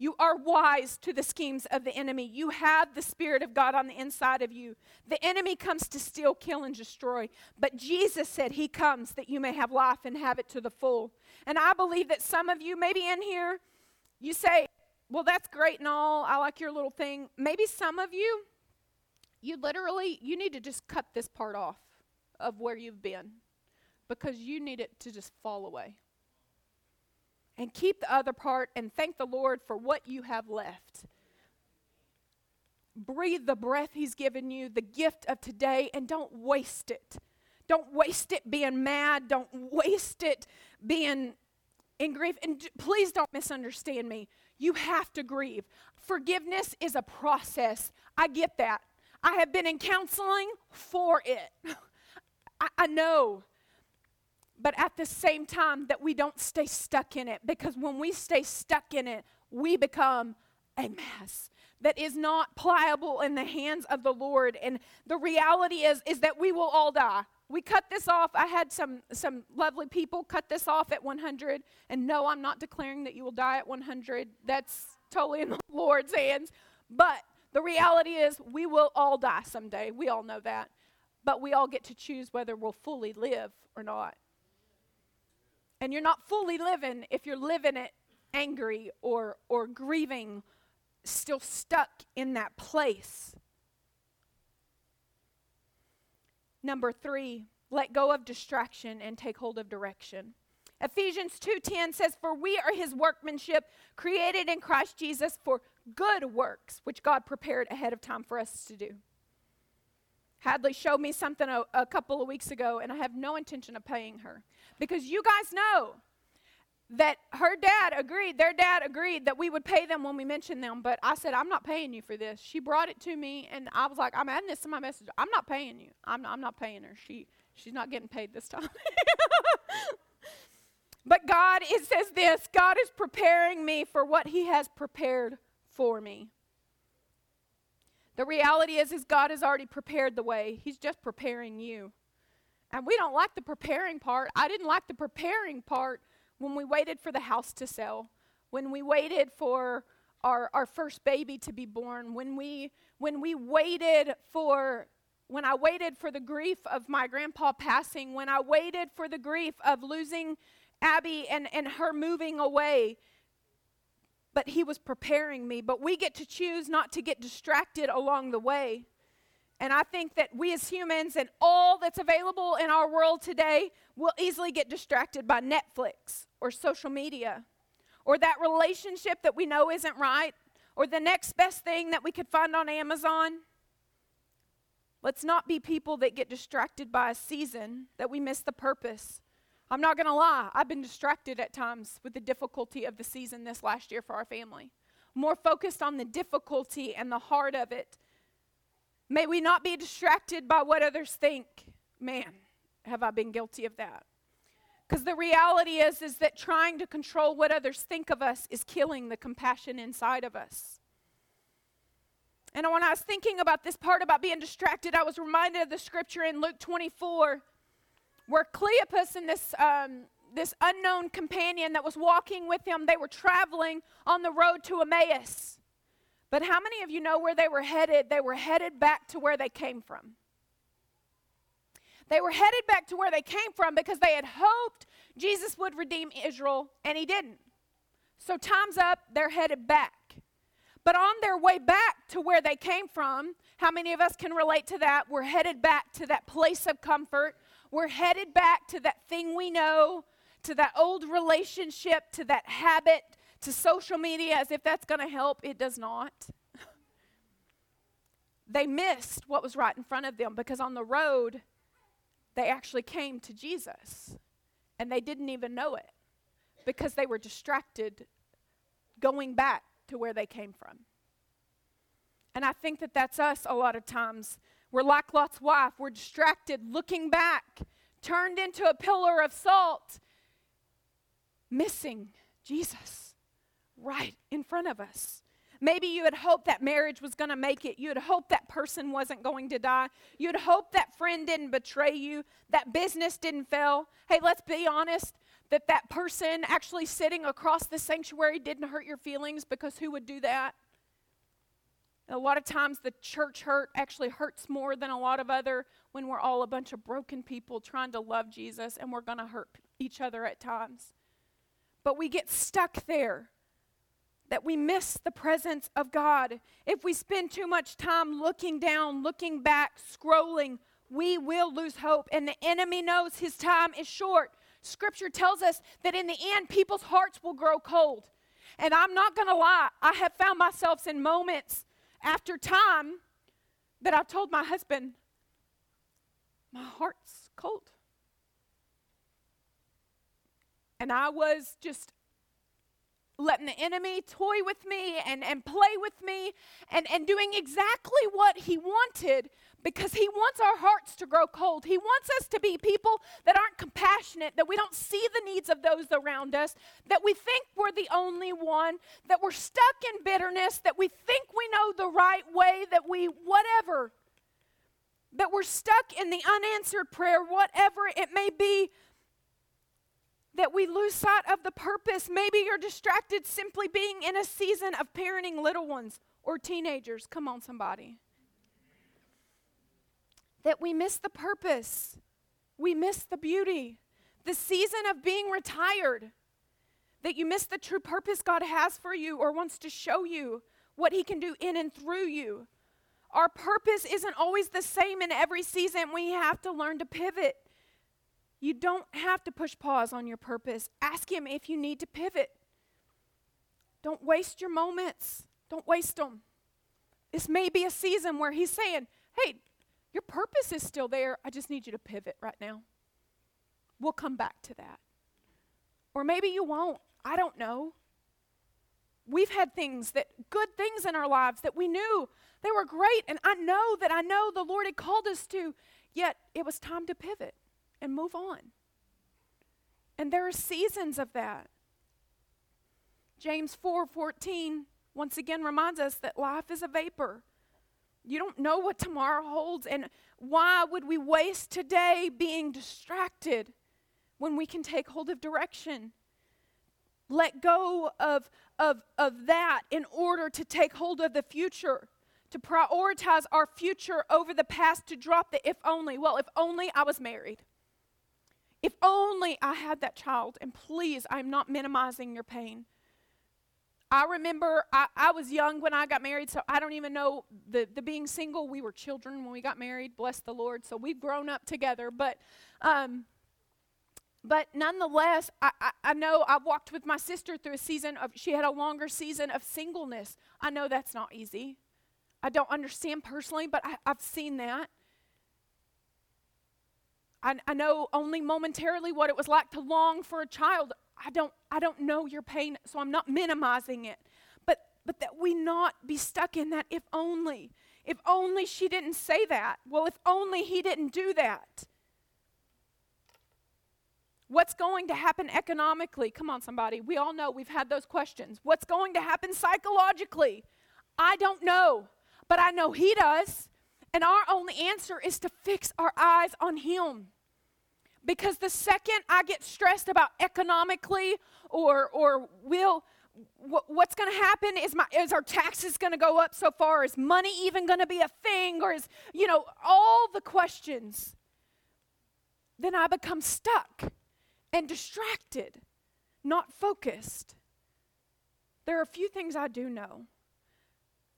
S2: You are wise to the schemes of the enemy. You have the Spirit of God on the inside of you. The enemy comes to steal, kill, and destroy. But Jesus said he comes that you may have life and have it to the full. And I believe that some of you, maybe in here, you say, Well, that's great and all. I like your little thing. Maybe some of you, you literally, you need to just cut this part off of where you've been because you need it to just fall away and keep the other part and thank the Lord for what you have left. Breathe the breath He's given you, the gift of today, and don't waste it. Don't waste it being mad. Don't waste it being in grief. And please don't misunderstand me. You have to grieve. Forgiveness is a process. I get that. I have been in counseling for it. I, I know but at the same time that we don't stay stuck in it because when we stay stuck in it, we become a mess that is not pliable in the hands of the Lord. And the reality is is that we will all die. We cut this off. I had some some lovely people cut this off at 100 and no, I'm not declaring that you will die at 100. That's totally in the Lord's hands. But the reality is we will all die someday. We all know that. But we all get to choose whether we'll fully live or not. And you're not fully living if you're living it angry or, or grieving, still stuck in that place. Number three, let go of distraction and take hold of direction. Ephesians 2:10 says for we are his workmanship created in Christ Jesus for good works which God prepared ahead of time for us to do. Hadley showed me something a, a, couple of weeks ago, and I have no intention of paying her. Because you guys know that her dad agreed, their dad agreed that we would pay them when we mentioned them, but I said, I'm not paying you for this. She brought it to me, and I was like, I'm adding this to my message. I'm not paying you. I'm, I'm not paying her. She, she's not getting paid this time. but God, it says this God is preparing me for what He has prepared for me. The reality is, is God has already prepared the way. He's just preparing you. And we don't like the preparing part. I didn't like the preparing part when we waited for the house to sell, when we waited for our, our first baby to be born, when we when we waited for when I waited for the grief of my grandpa passing, when I waited for the grief of losing Abby and, and her moving away but He was preparing me. But we get to choose not to get distracted along the way. And I think that we as humans and all that's available in our world today will easily get distracted by Netflix or social media or that relationship that we know isn't right or the next best thing that we could find on Amazon. Let's not be people that get distracted by a season that we miss the purpose I'm not going to lie, I've been distracted at times with the difficulty of the season this last year for our family. More focused on the difficulty and the heart of it. May we not be distracted by what others think. Man, have I been guilty of that? Because the reality is is that trying to control what others think of us is killing the compassion inside of us. And when I was thinking about this part about being distracted, I was reminded of the scripture in Luke 24 where Cleopas and this, um, this unknown companion that was walking with him, they were traveling on the road to Emmaus. But how many of you know where they were headed? They were headed back to where they came from. They were headed back to where they came from because they had hoped Jesus would redeem Israel, and he didn't. So time's up, they're headed back. But on their way back to where they came from, how many of us can relate to that? We're headed back to that place of comfort. We're headed back to that thing we know, to that old relationship, to that habit, to social media, as if that's going to help. It does not. they missed what was right in front of them because on the road, they actually came to Jesus and they didn't even know it because they were distracted going back to where they came from. And I think that that's us a lot of times. We're like Lot's wife, we're distracted, looking back, turned into a pillar of salt, missing Jesus right in front of us. Maybe you had hoped that marriage was going to make it. You had hoped that person wasn't going to die. You had hoped that friend didn't betray you, that business didn't fail. Hey, let's be honest that that person actually sitting across the sanctuary didn't hurt your feelings because who would do that? A lot of times the church hurt actually hurts more than a lot of other when we're all a bunch of broken people trying to love Jesus and we're going to hurt each other at times. But we get stuck there that we miss the presence of God. If we spend too much time looking down, looking back, scrolling, we will lose hope. And the enemy knows his time is short. Scripture tells us that in the end, people's hearts will grow cold. And I'm not going to lie, I have found myself in moments after time that I've told my husband, my heart's cold. And I was just letting the enemy toy with me and, and play with me and, and doing exactly what he wanted because he wants our hearts to grow cold. He wants us to be people that aren't compassionate, that we don't see the needs of those around us, that we think we're the only one, that we're stuck in bitterness, that we think we know the right way, that we, whatever, that we're stuck in the unanswered prayer, whatever it may be that we lose sight of the purpose. Maybe you're distracted simply being in a season of parenting little ones or teenagers. Come on, somebody. That we miss the purpose, we miss the beauty, the season of being retired. That you miss the true purpose God has for you or wants to show you what He can do in and through you. Our purpose isn't always the same in every season. We have to learn to pivot. You don't have to push pause on your purpose. Ask Him if you need to pivot. Don't waste your moments, don't waste them. This may be a season where He's saying, hey, your purpose is still there. I just need you to pivot right now. We'll come back to that. Or maybe you won't. I don't know. We've had things that, good things in our lives that we knew they were great, and I know that I know the Lord had called us to, yet it was time to pivot and move on. And there are seasons of that. James 4:14 once again reminds us that life is a vapor. You don't know what tomorrow holds and why would we waste today being distracted when we can take hold of direction? Let go of, of, of that in order to take hold of the future to prioritize our future over the past, to drop the if only. Well, if only I was married. If only I had that child, and please, I'm not minimizing your pain. I remember I, I, was young when I got married, so I don't even know the, the being single. We were children when we got married, bless the Lord. So we've grown up together. But um, but nonetheless, I, I, I know I walked with my sister through a season of, she had a longer season of singleness. I know that's not easy. I don't understand personally, but I, I've seen that. I, I know only momentarily what it was like to long for a child. I don't, I don't know your pain, so I'm not minimizing it. But, but that we not be stuck in that if only. If only she didn't say that. Well, if only he didn't do that. What's going to happen economically? Come on, somebody. We all know we've had those questions. What's going to happen psychologically? I don't know, but I know He does. And our only answer is to fix our eyes on Him. Because the second I get stressed about economically or, or will, what's going to happen is my is our taxes going to go up so far is money even going to be a thing or is you know all the questions then I become stuck and distracted, not focused. There are a few things I do know.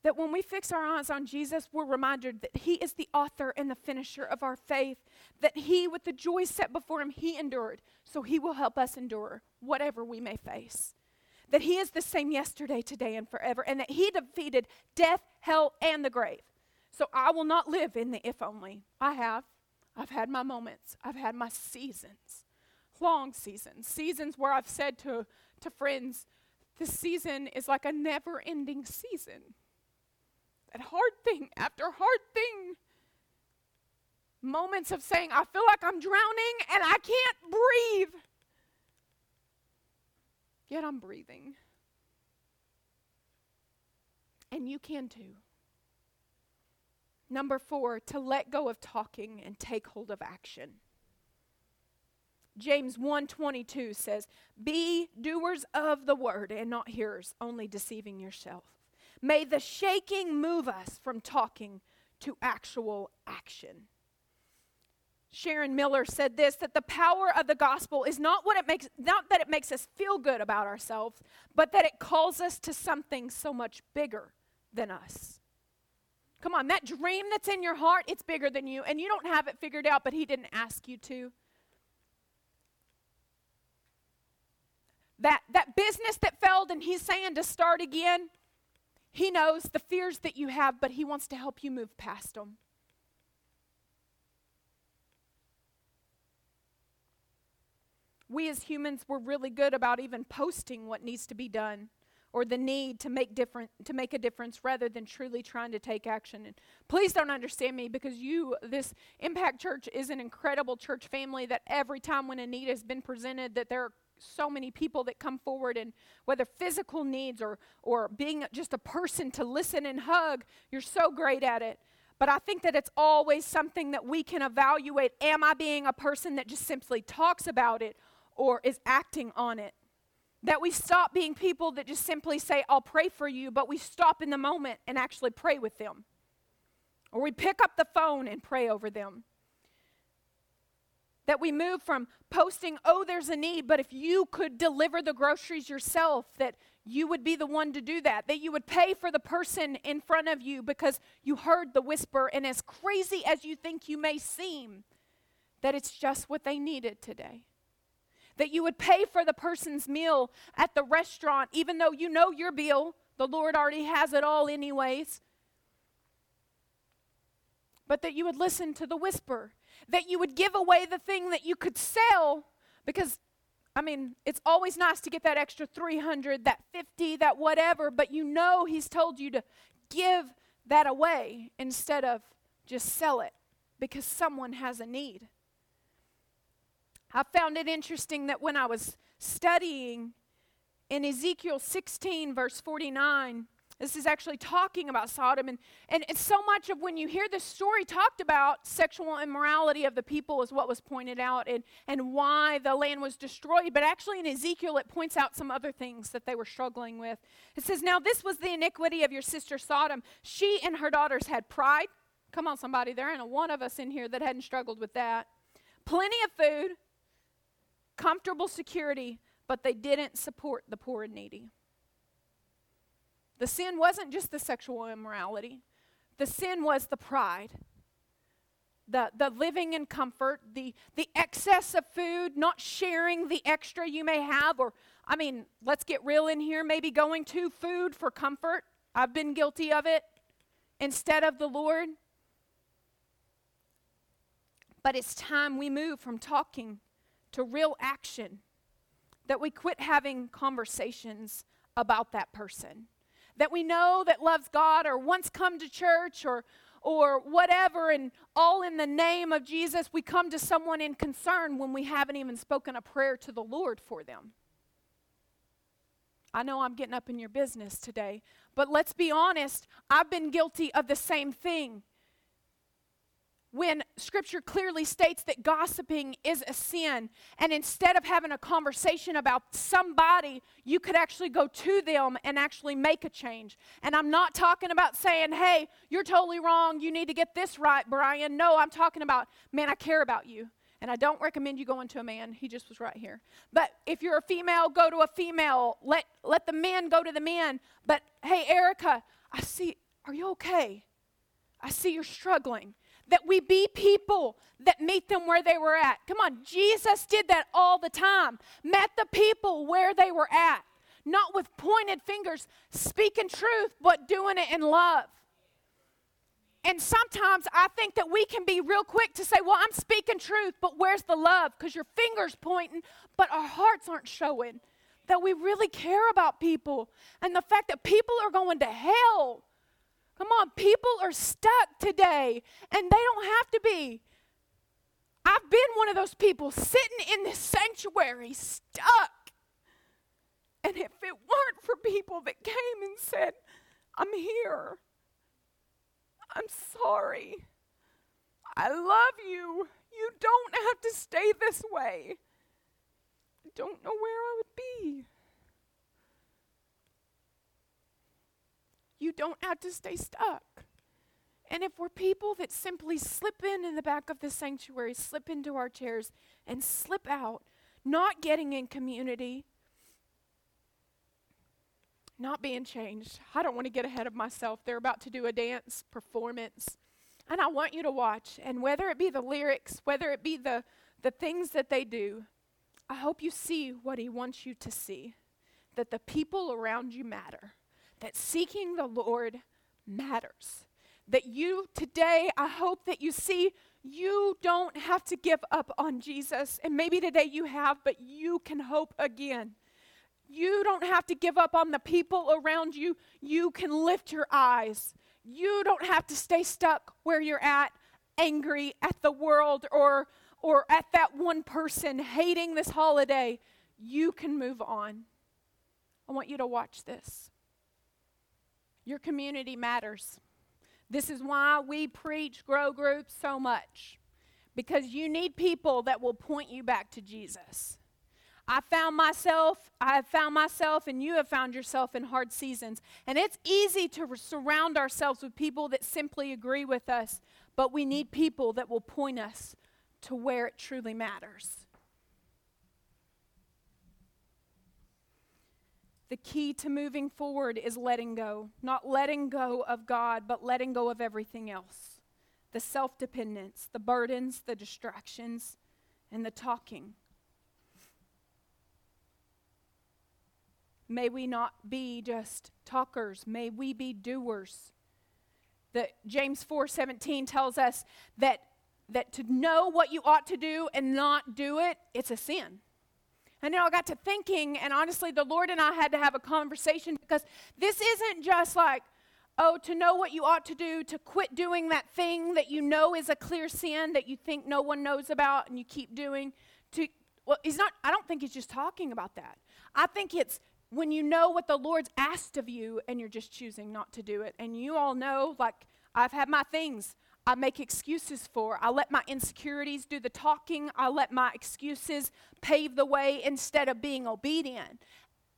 S2: That when we fix our eyes on Jesus, we're reminded that He is the author and the finisher of our faith, that He, with the joy set before Him, He endured, so He will help us endure whatever we may face. That He is the same yesterday, today, and forever, and that He defeated death, hell, and the grave. So I will not live in the if only. I have. I've had my moments, I've had my seasons, long seasons, seasons where I've said to, to friends, this season is like a never ending season. That hard thing after hard thing. Moments of saying, I feel like I'm drowning and I can't breathe. Yet I'm breathing. And you can too. Number four, to let go of talking and take hold of action. James 1:22 says, "Be doers of the word and not hearers, only deceiving yourself." May the shaking move us from talking to actual action. Sharon Miller said this that the power of the gospel is not what it makes not that it makes us feel good about ourselves, but that it calls us to something so much bigger than us. Come on, that dream that's in your heart, it's bigger than you, and you don't have it figured out, but He didn't ask you to. That, that business that failed, and He's saying to start again, He knows the fears that you have, but He wants to help you move past them. We as humans, we're really good about even posting what needs to be done or the need to make different to make a difference rather than truly trying to take action and please don't understand me because you this impact church is an incredible church family that every time when a need has been presented that there are so many people that come forward and whether physical needs or or being just a person to listen and hug you're so great at it but I think that it's always something that we can evaluate. Am I being a person that just simply talks about it or is acting on it? That we stop being people that just simply say, I'll pray for you, but we stop in the moment and actually pray with them. Or we pick up the phone and pray over them. That we move from posting, oh, there's a need, but if you could deliver the groceries yourself, that you would be the one to do that. That you would pay for the person in front of you because you heard the whisper, and as crazy as you think you may seem, that it's just what they needed today that you would pay for the person's meal at the restaurant, even though you know your bill. The Lord already has it all, anyways. But that you would listen to the whisper, that you would give away the thing that you could sell, because, I mean, it's always nice to get that extra 300, that 50, that whatever, but you know He's told you to give that away instead of just sell it because someone has a need. I found it interesting that when I was studying in Ezekiel 16, verse 49, this is actually talking about Sodom. And, and so much of when you hear this story talked about sexual immorality of the people, is what was pointed out, and, and why the land was destroyed. But actually, in Ezekiel, it points out some other things that they were struggling with. It says, Now this was the iniquity of your sister Sodom. She and her daughters had pride. Come on, somebody. There ain't a one of us in here that hadn't struggled with that. Plenty of food, comfortable security, but they didn't support the poor and needy. The sin wasn't just the sexual immorality, the sin was the pride. The, the living in comfort, the, the excess of food, not sharing the extra you may have, or, I mean, let's get real in here, maybe going to food for comfort. I've been guilty of it instead of the Lord. But it's time we move from talking to real action, that we quit having conversations about that person, that we know that loves God or once come to church or or whatever, and all in the name of Jesus, we come to someone in concern when we haven't even spoken a prayer to the Lord for them. I know I'm getting up in your business today, but let's be honest, I've been guilty of the same thing when scripture clearly states that gossiping is a sin and instead of having a conversation about somebody you could actually go to them and actually make a change and i'm not talking about saying hey you're totally wrong you need to get this right brian no i'm talking about man i care about you And I don't recommend you going to a man. He just was right here. But if you're a female, go to a female. Let let the men go to the men. But hey, Erica, I see are you okay? I see you're struggling. That we be people that meet them where they were at. Come on, Jesus did that all the time. Met the people where they were at. Not with pointed fingers, speaking truth, but doing it in love. And sometimes I think that we can be real quick to say, Well, I'm speaking truth, but where's the love? Because your finger's pointing, but our hearts aren't showing that we really care about people. And the fact that people are going to hell. Come on, people are stuck today, and they don't have to be. I've been one of those people sitting in this sanctuary, stuck. And if it weren't for people that came and said, I'm here I'm sorry. I love you. You don't have to stay this way. I don't know where I would be. You don't have to stay stuck. And if we're people that simply slip in in the back of the sanctuary, slip into our chairs, and slip out, not getting in community, not being changed. I don't want to get ahead of myself. They're about to do a dance performance. And I want you to watch. And whether it be the lyrics, whether it be the, the things that they do, I hope you see what he wants you to see that the people around you matter, that seeking the Lord matters. That you today, I hope that you see you don't have to give up on Jesus. And maybe today you have, but you can hope again. You don't have to give up on the people around you. You can lift your eyes. You don't have to stay stuck where you're at, angry at the world or, or at that one person, hating this holiday. You can move on. I want you to watch this. Your community matters. This is why we preach grow groups so much because you need people that will point you back to Jesus. I found myself, I have found myself, and you have found yourself in hard seasons. And it's easy to surround ourselves with people that simply agree with us, but we need people that will point us to where it truly matters. The key to moving forward is letting go. Not letting go of God, but letting go of everything else the self dependence, the burdens, the distractions, and the talking. May we not be just talkers. May we be doers. That James 4:17 tells us that that to know what you ought to do and not do it, it's a sin. And then I got to thinking, and honestly, the Lord and I had to have a conversation because this isn't just like, oh, to know what you ought to do, to quit doing that thing that you know is a clear sin that you think no one knows about and you keep doing. To well, he's not. I don't think he's just talking about that. I think it's when you know what the Lord's asked of you and you're just choosing not to do it. And you all know, like, I've had my things I make excuses for. I let my insecurities do the talking. I let my excuses pave the way instead of being obedient.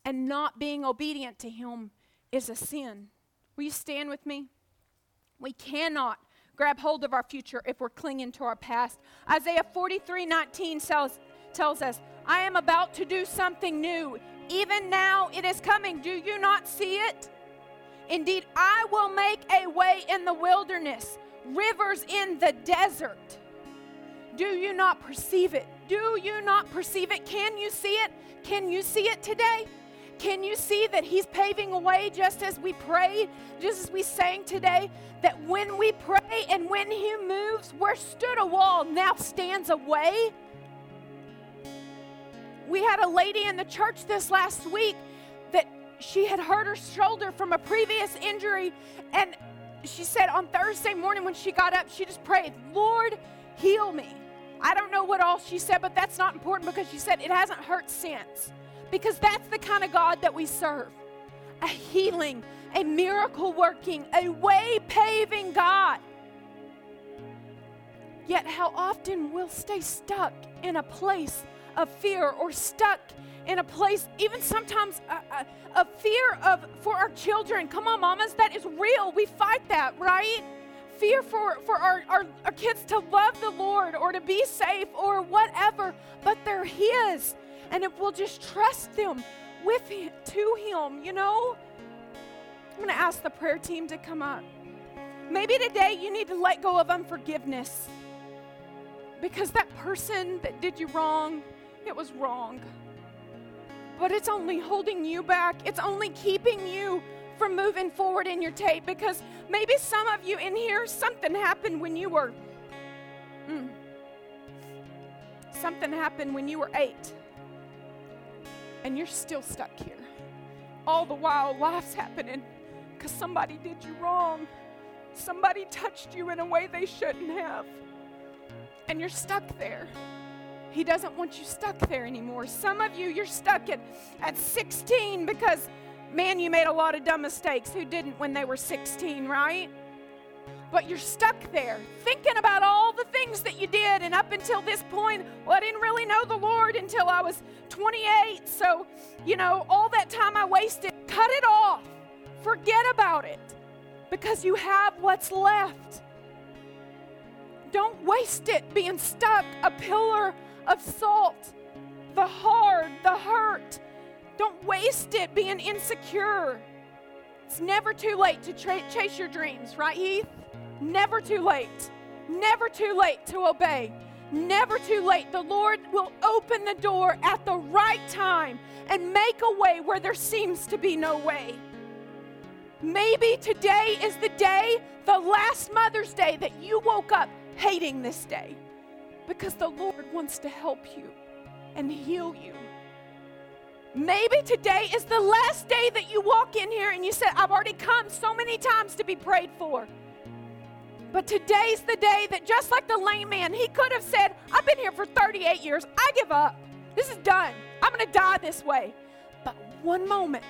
S2: And not being obedient to Him is a sin. Will you stand with me? We cannot grab hold of our future if we're clinging to our past. Isaiah 43 19 tells, tells us, I am about to do something new. Even now it is coming. Do you not see it? Indeed, I will make a way in the wilderness, rivers in the desert. Do you not perceive it? Do you not perceive it? Can you see it? Can you see it today? Can you see that He's paving a way just as we prayed, just as we sang today? That when we pray and when He moves, where stood a wall now stands a way? We had a lady in the church this last week that she had hurt her shoulder from a previous injury. And she said on Thursday morning when she got up, she just prayed, Lord, heal me. I don't know what all she said, but that's not important because she said it hasn't hurt since. Because that's the kind of God that we serve a healing, a miracle working, a way paving God. Yet, how often we'll stay stuck in a place of fear or stuck in a place, even sometimes a, a, a fear of for our children. Come on, mamas, that is real. We fight that, right? fear for, for our, our, our kids to love the Lord or to be safe or whatever, but they're His. And if we'll just trust them with him, to Him, you know? I'm going to ask the prayer team to come up. Maybe today you need to let go of unforgiveness because that person that did you wrong, it was wrong. But it's only holding you back, it's only keeping you from moving forward in your tape because maybe some of you in here, something happened when you were, mm, something happened when you were eight, and you're still stuck here. All the while, life's happening because somebody did you wrong. Somebody touched you in a way they shouldn't have. And you're stuck there. He doesn't want you stuck there anymore. Some of you, you're stuck at, at 16 because Man, you made a lot of dumb mistakes. Who didn't when they were 16, right? But you're stuck there thinking about all the things that you did. And up until this point, well, I didn't really know the Lord until I was 28. So, you know, all that time I wasted, cut it off. Forget about it because you have what's left. Don't waste it being stuck, a pillar of salt, the hard, the hurt, don't waste it being insecure. It's never too late to tra- chase your dreams, right, Heath? Never too late. Never too late to obey. Never too late. The Lord will open the door at the right time and make a way where there seems to be no way. Maybe today is the day, the last Mother's Day, that you woke up hating this day because the Lord wants to help you and heal you Maybe today is the last day that you walk in here and you said, I've already come so many times to be prayed for. But today's the day that, just like the lame man, he could have said, I've been here for 38 years. I give up. This is done. I'm going to die this way. But one moment,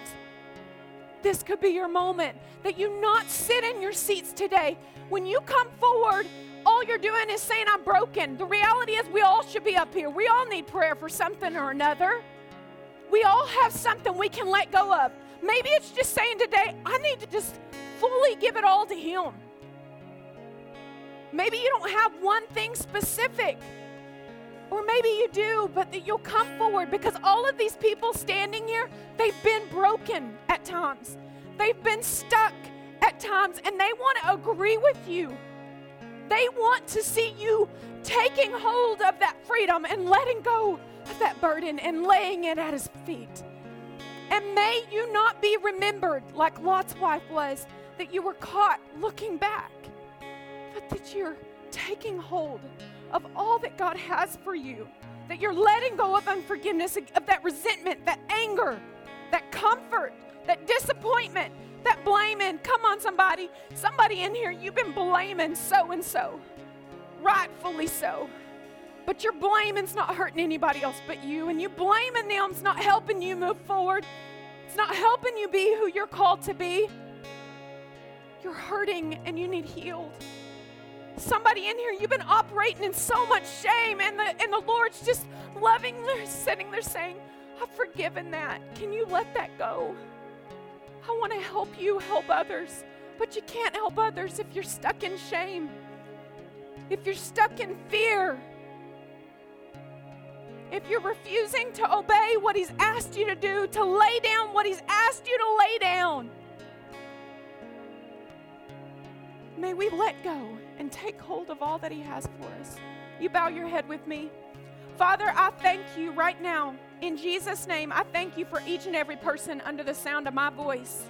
S2: this could be your moment that you not sit in your seats today. When you come forward, all you're doing is saying, I'm broken. The reality is, we all should be up here. We all need prayer for something or another. We all have something we can let go of. Maybe it's just saying today, I need to just fully give it all to Him. Maybe you don't have one thing specific. Or maybe you do, but that you'll come forward because all of these people standing here, they've been broken at times. They've been stuck at times, and they want to agree with you. They want to see you taking hold of that freedom and letting go of that burden and laying it at his feet. And may you not be remembered like Lot's wife was, that you were caught looking back, but that you're taking hold of all that God has for you, that you're letting go of unforgiveness, of that resentment, that anger, that comfort, that disappointment, that blaming. Come on, somebody. Somebody in here, you've been blaming so and so, rightfully so. But your blaming's not hurting anybody else but you, and you blaming them's not helping you move forward. It's not helping you be who you're called to be. You're hurting and you need healed. Somebody in here, you've been operating in so much shame, and the and the Lord's just loving sitting there saying, I've forgiven that. Can you let that go? I want to help you help others, but you can't help others if you're stuck in shame. If you're stuck in fear, if you're refusing to obey what He's asked you to do, to lay down what He's asked you to lay down, may we let go and take hold of all that He has for us. You bow your head with me. Father, I thank you right now. In Jesus' name, I thank you for each and every person under the sound of my voice.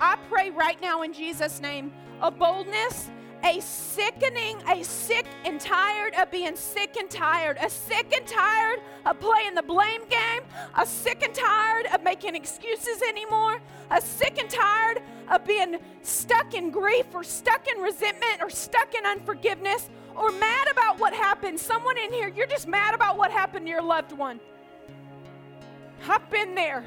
S2: I pray right now in Jesus' name a boldness a sickening, a sick and tired of being sick and tired, a sick and tired of playing the blame game, a sick and tired of making excuses anymore, a sick and tired of being stuck in grief or stuck in resentment or stuck in unforgiveness or mad about what happened. Someone in here, you're just mad about what happened to your loved one. I've been there.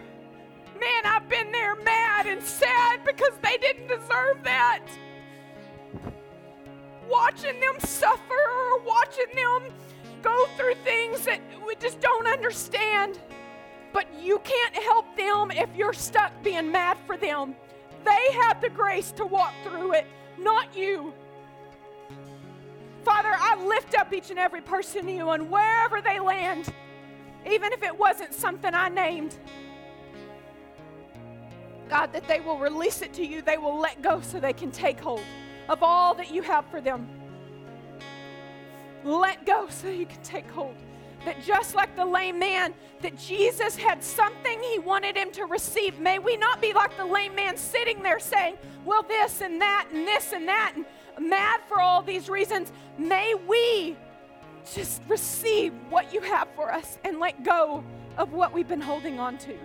S2: Man, I've been there mad and sad because they didn't deserve that watching them suffer or watching them go through things that we just don't understand. But you can't help them if you're stuck being mad for them. They have the grace to walk through it, not you. Father, I lift up each and every person to you and wherever they land, even if it wasn't something I named. God, that they will release it to you, they will let go so they can take hold of all that you have for them. Let go so you can take hold. That just like the lame man, that Jesus had something he wanted him to receive. May we not be like the lame man sitting there saying, well, this and that and this and that, and mad for all these reasons. May we just receive what you have for us and let go of what we've been holding on to.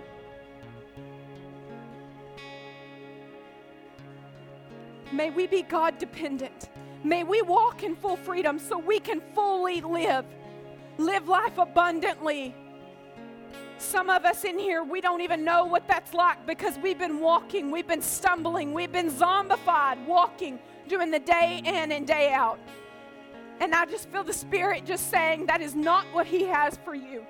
S2: May we be God dependent. May we walk in full freedom so we can fully live, live life abundantly. Some of us in here, we don't even know what that's like because we've been walking, we've been stumbling, we've been zombified walking, doing the day in and day out. And I just feel the Spirit just saying that is not what He has for you.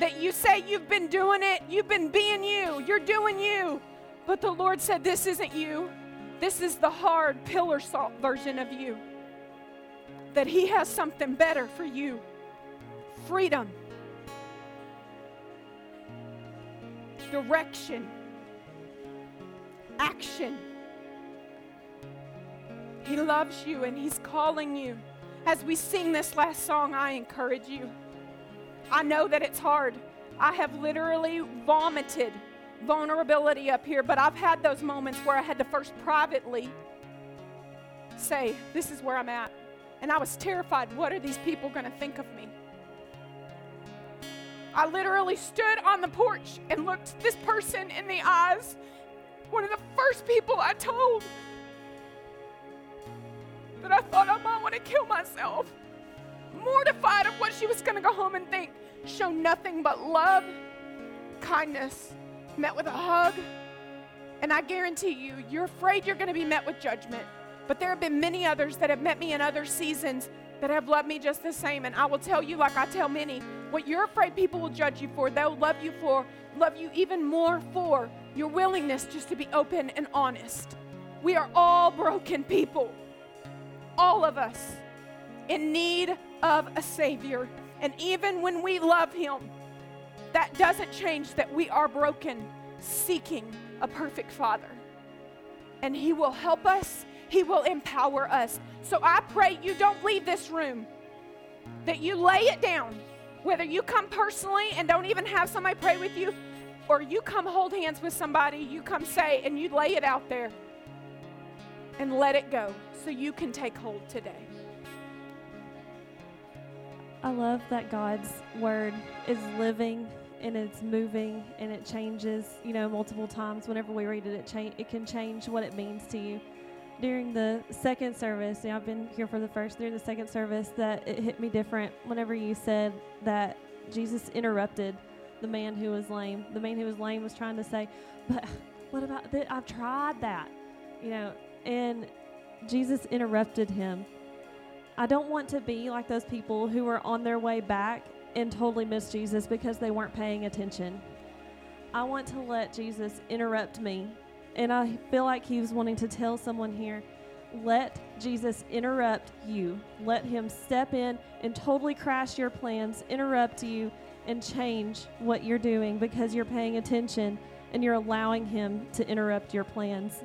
S2: That you say you've been doing it, you've been being you, you're doing you. But the Lord said, This isn't you. This is the hard pillar salt version of you. That He has something better for you freedom, direction, action. He loves you and He's calling you. As we sing this last song, I encourage you. I know that it's hard. I have literally vomited vulnerability up here, but I've had those moments where I had to first privately say, This is where I'm at. And I was terrified. What are these people going to think of me? I literally stood on the porch and looked this person in the eyes. One of the first people I told that I thought I might want to kill myself. Mortified of what she was going to go home and think. Show nothing but love, kindness, met with a hug. And I guarantee you, you're afraid you're going to be met with judgment. But there have been many others that have met me in other seasons that have loved me just the same. And I will tell you, like I tell many, what you're afraid people will judge you for, they'll love you for, love you even more for your willingness just to be open and honest. We are all broken people, all of us in need of a Savior. And even when we love Him, that doesn't change that we are broken, seeking a perfect Father. And He will help us, He will empower us. So I pray you don't leave this room, that you lay it down. Whether you come personally and don't even have somebody pray with you, or you come hold hands with somebody, you come say, and you lay it out there and let it go so you can take hold today.
S3: I love that God's word is living and it's moving and it changes, you know, multiple times. Whenever we read it, it, cha- it can change what it means to you. During the second service, you know, I've been here for the first, during the second service, that it hit me different whenever you said that Jesus interrupted the man who was lame. The man who was lame was trying to say, but what about that? I've tried that, you know, and Jesus interrupted him I don't want to be like those people who are on their way back and totally miss Jesus because they weren't paying attention. I want to let Jesus interrupt me. And I feel like he was wanting to tell someone here let Jesus interrupt you. Let him step in and totally crash your plans, interrupt you, and change what you're doing because you're paying attention and you're allowing him to interrupt your plans.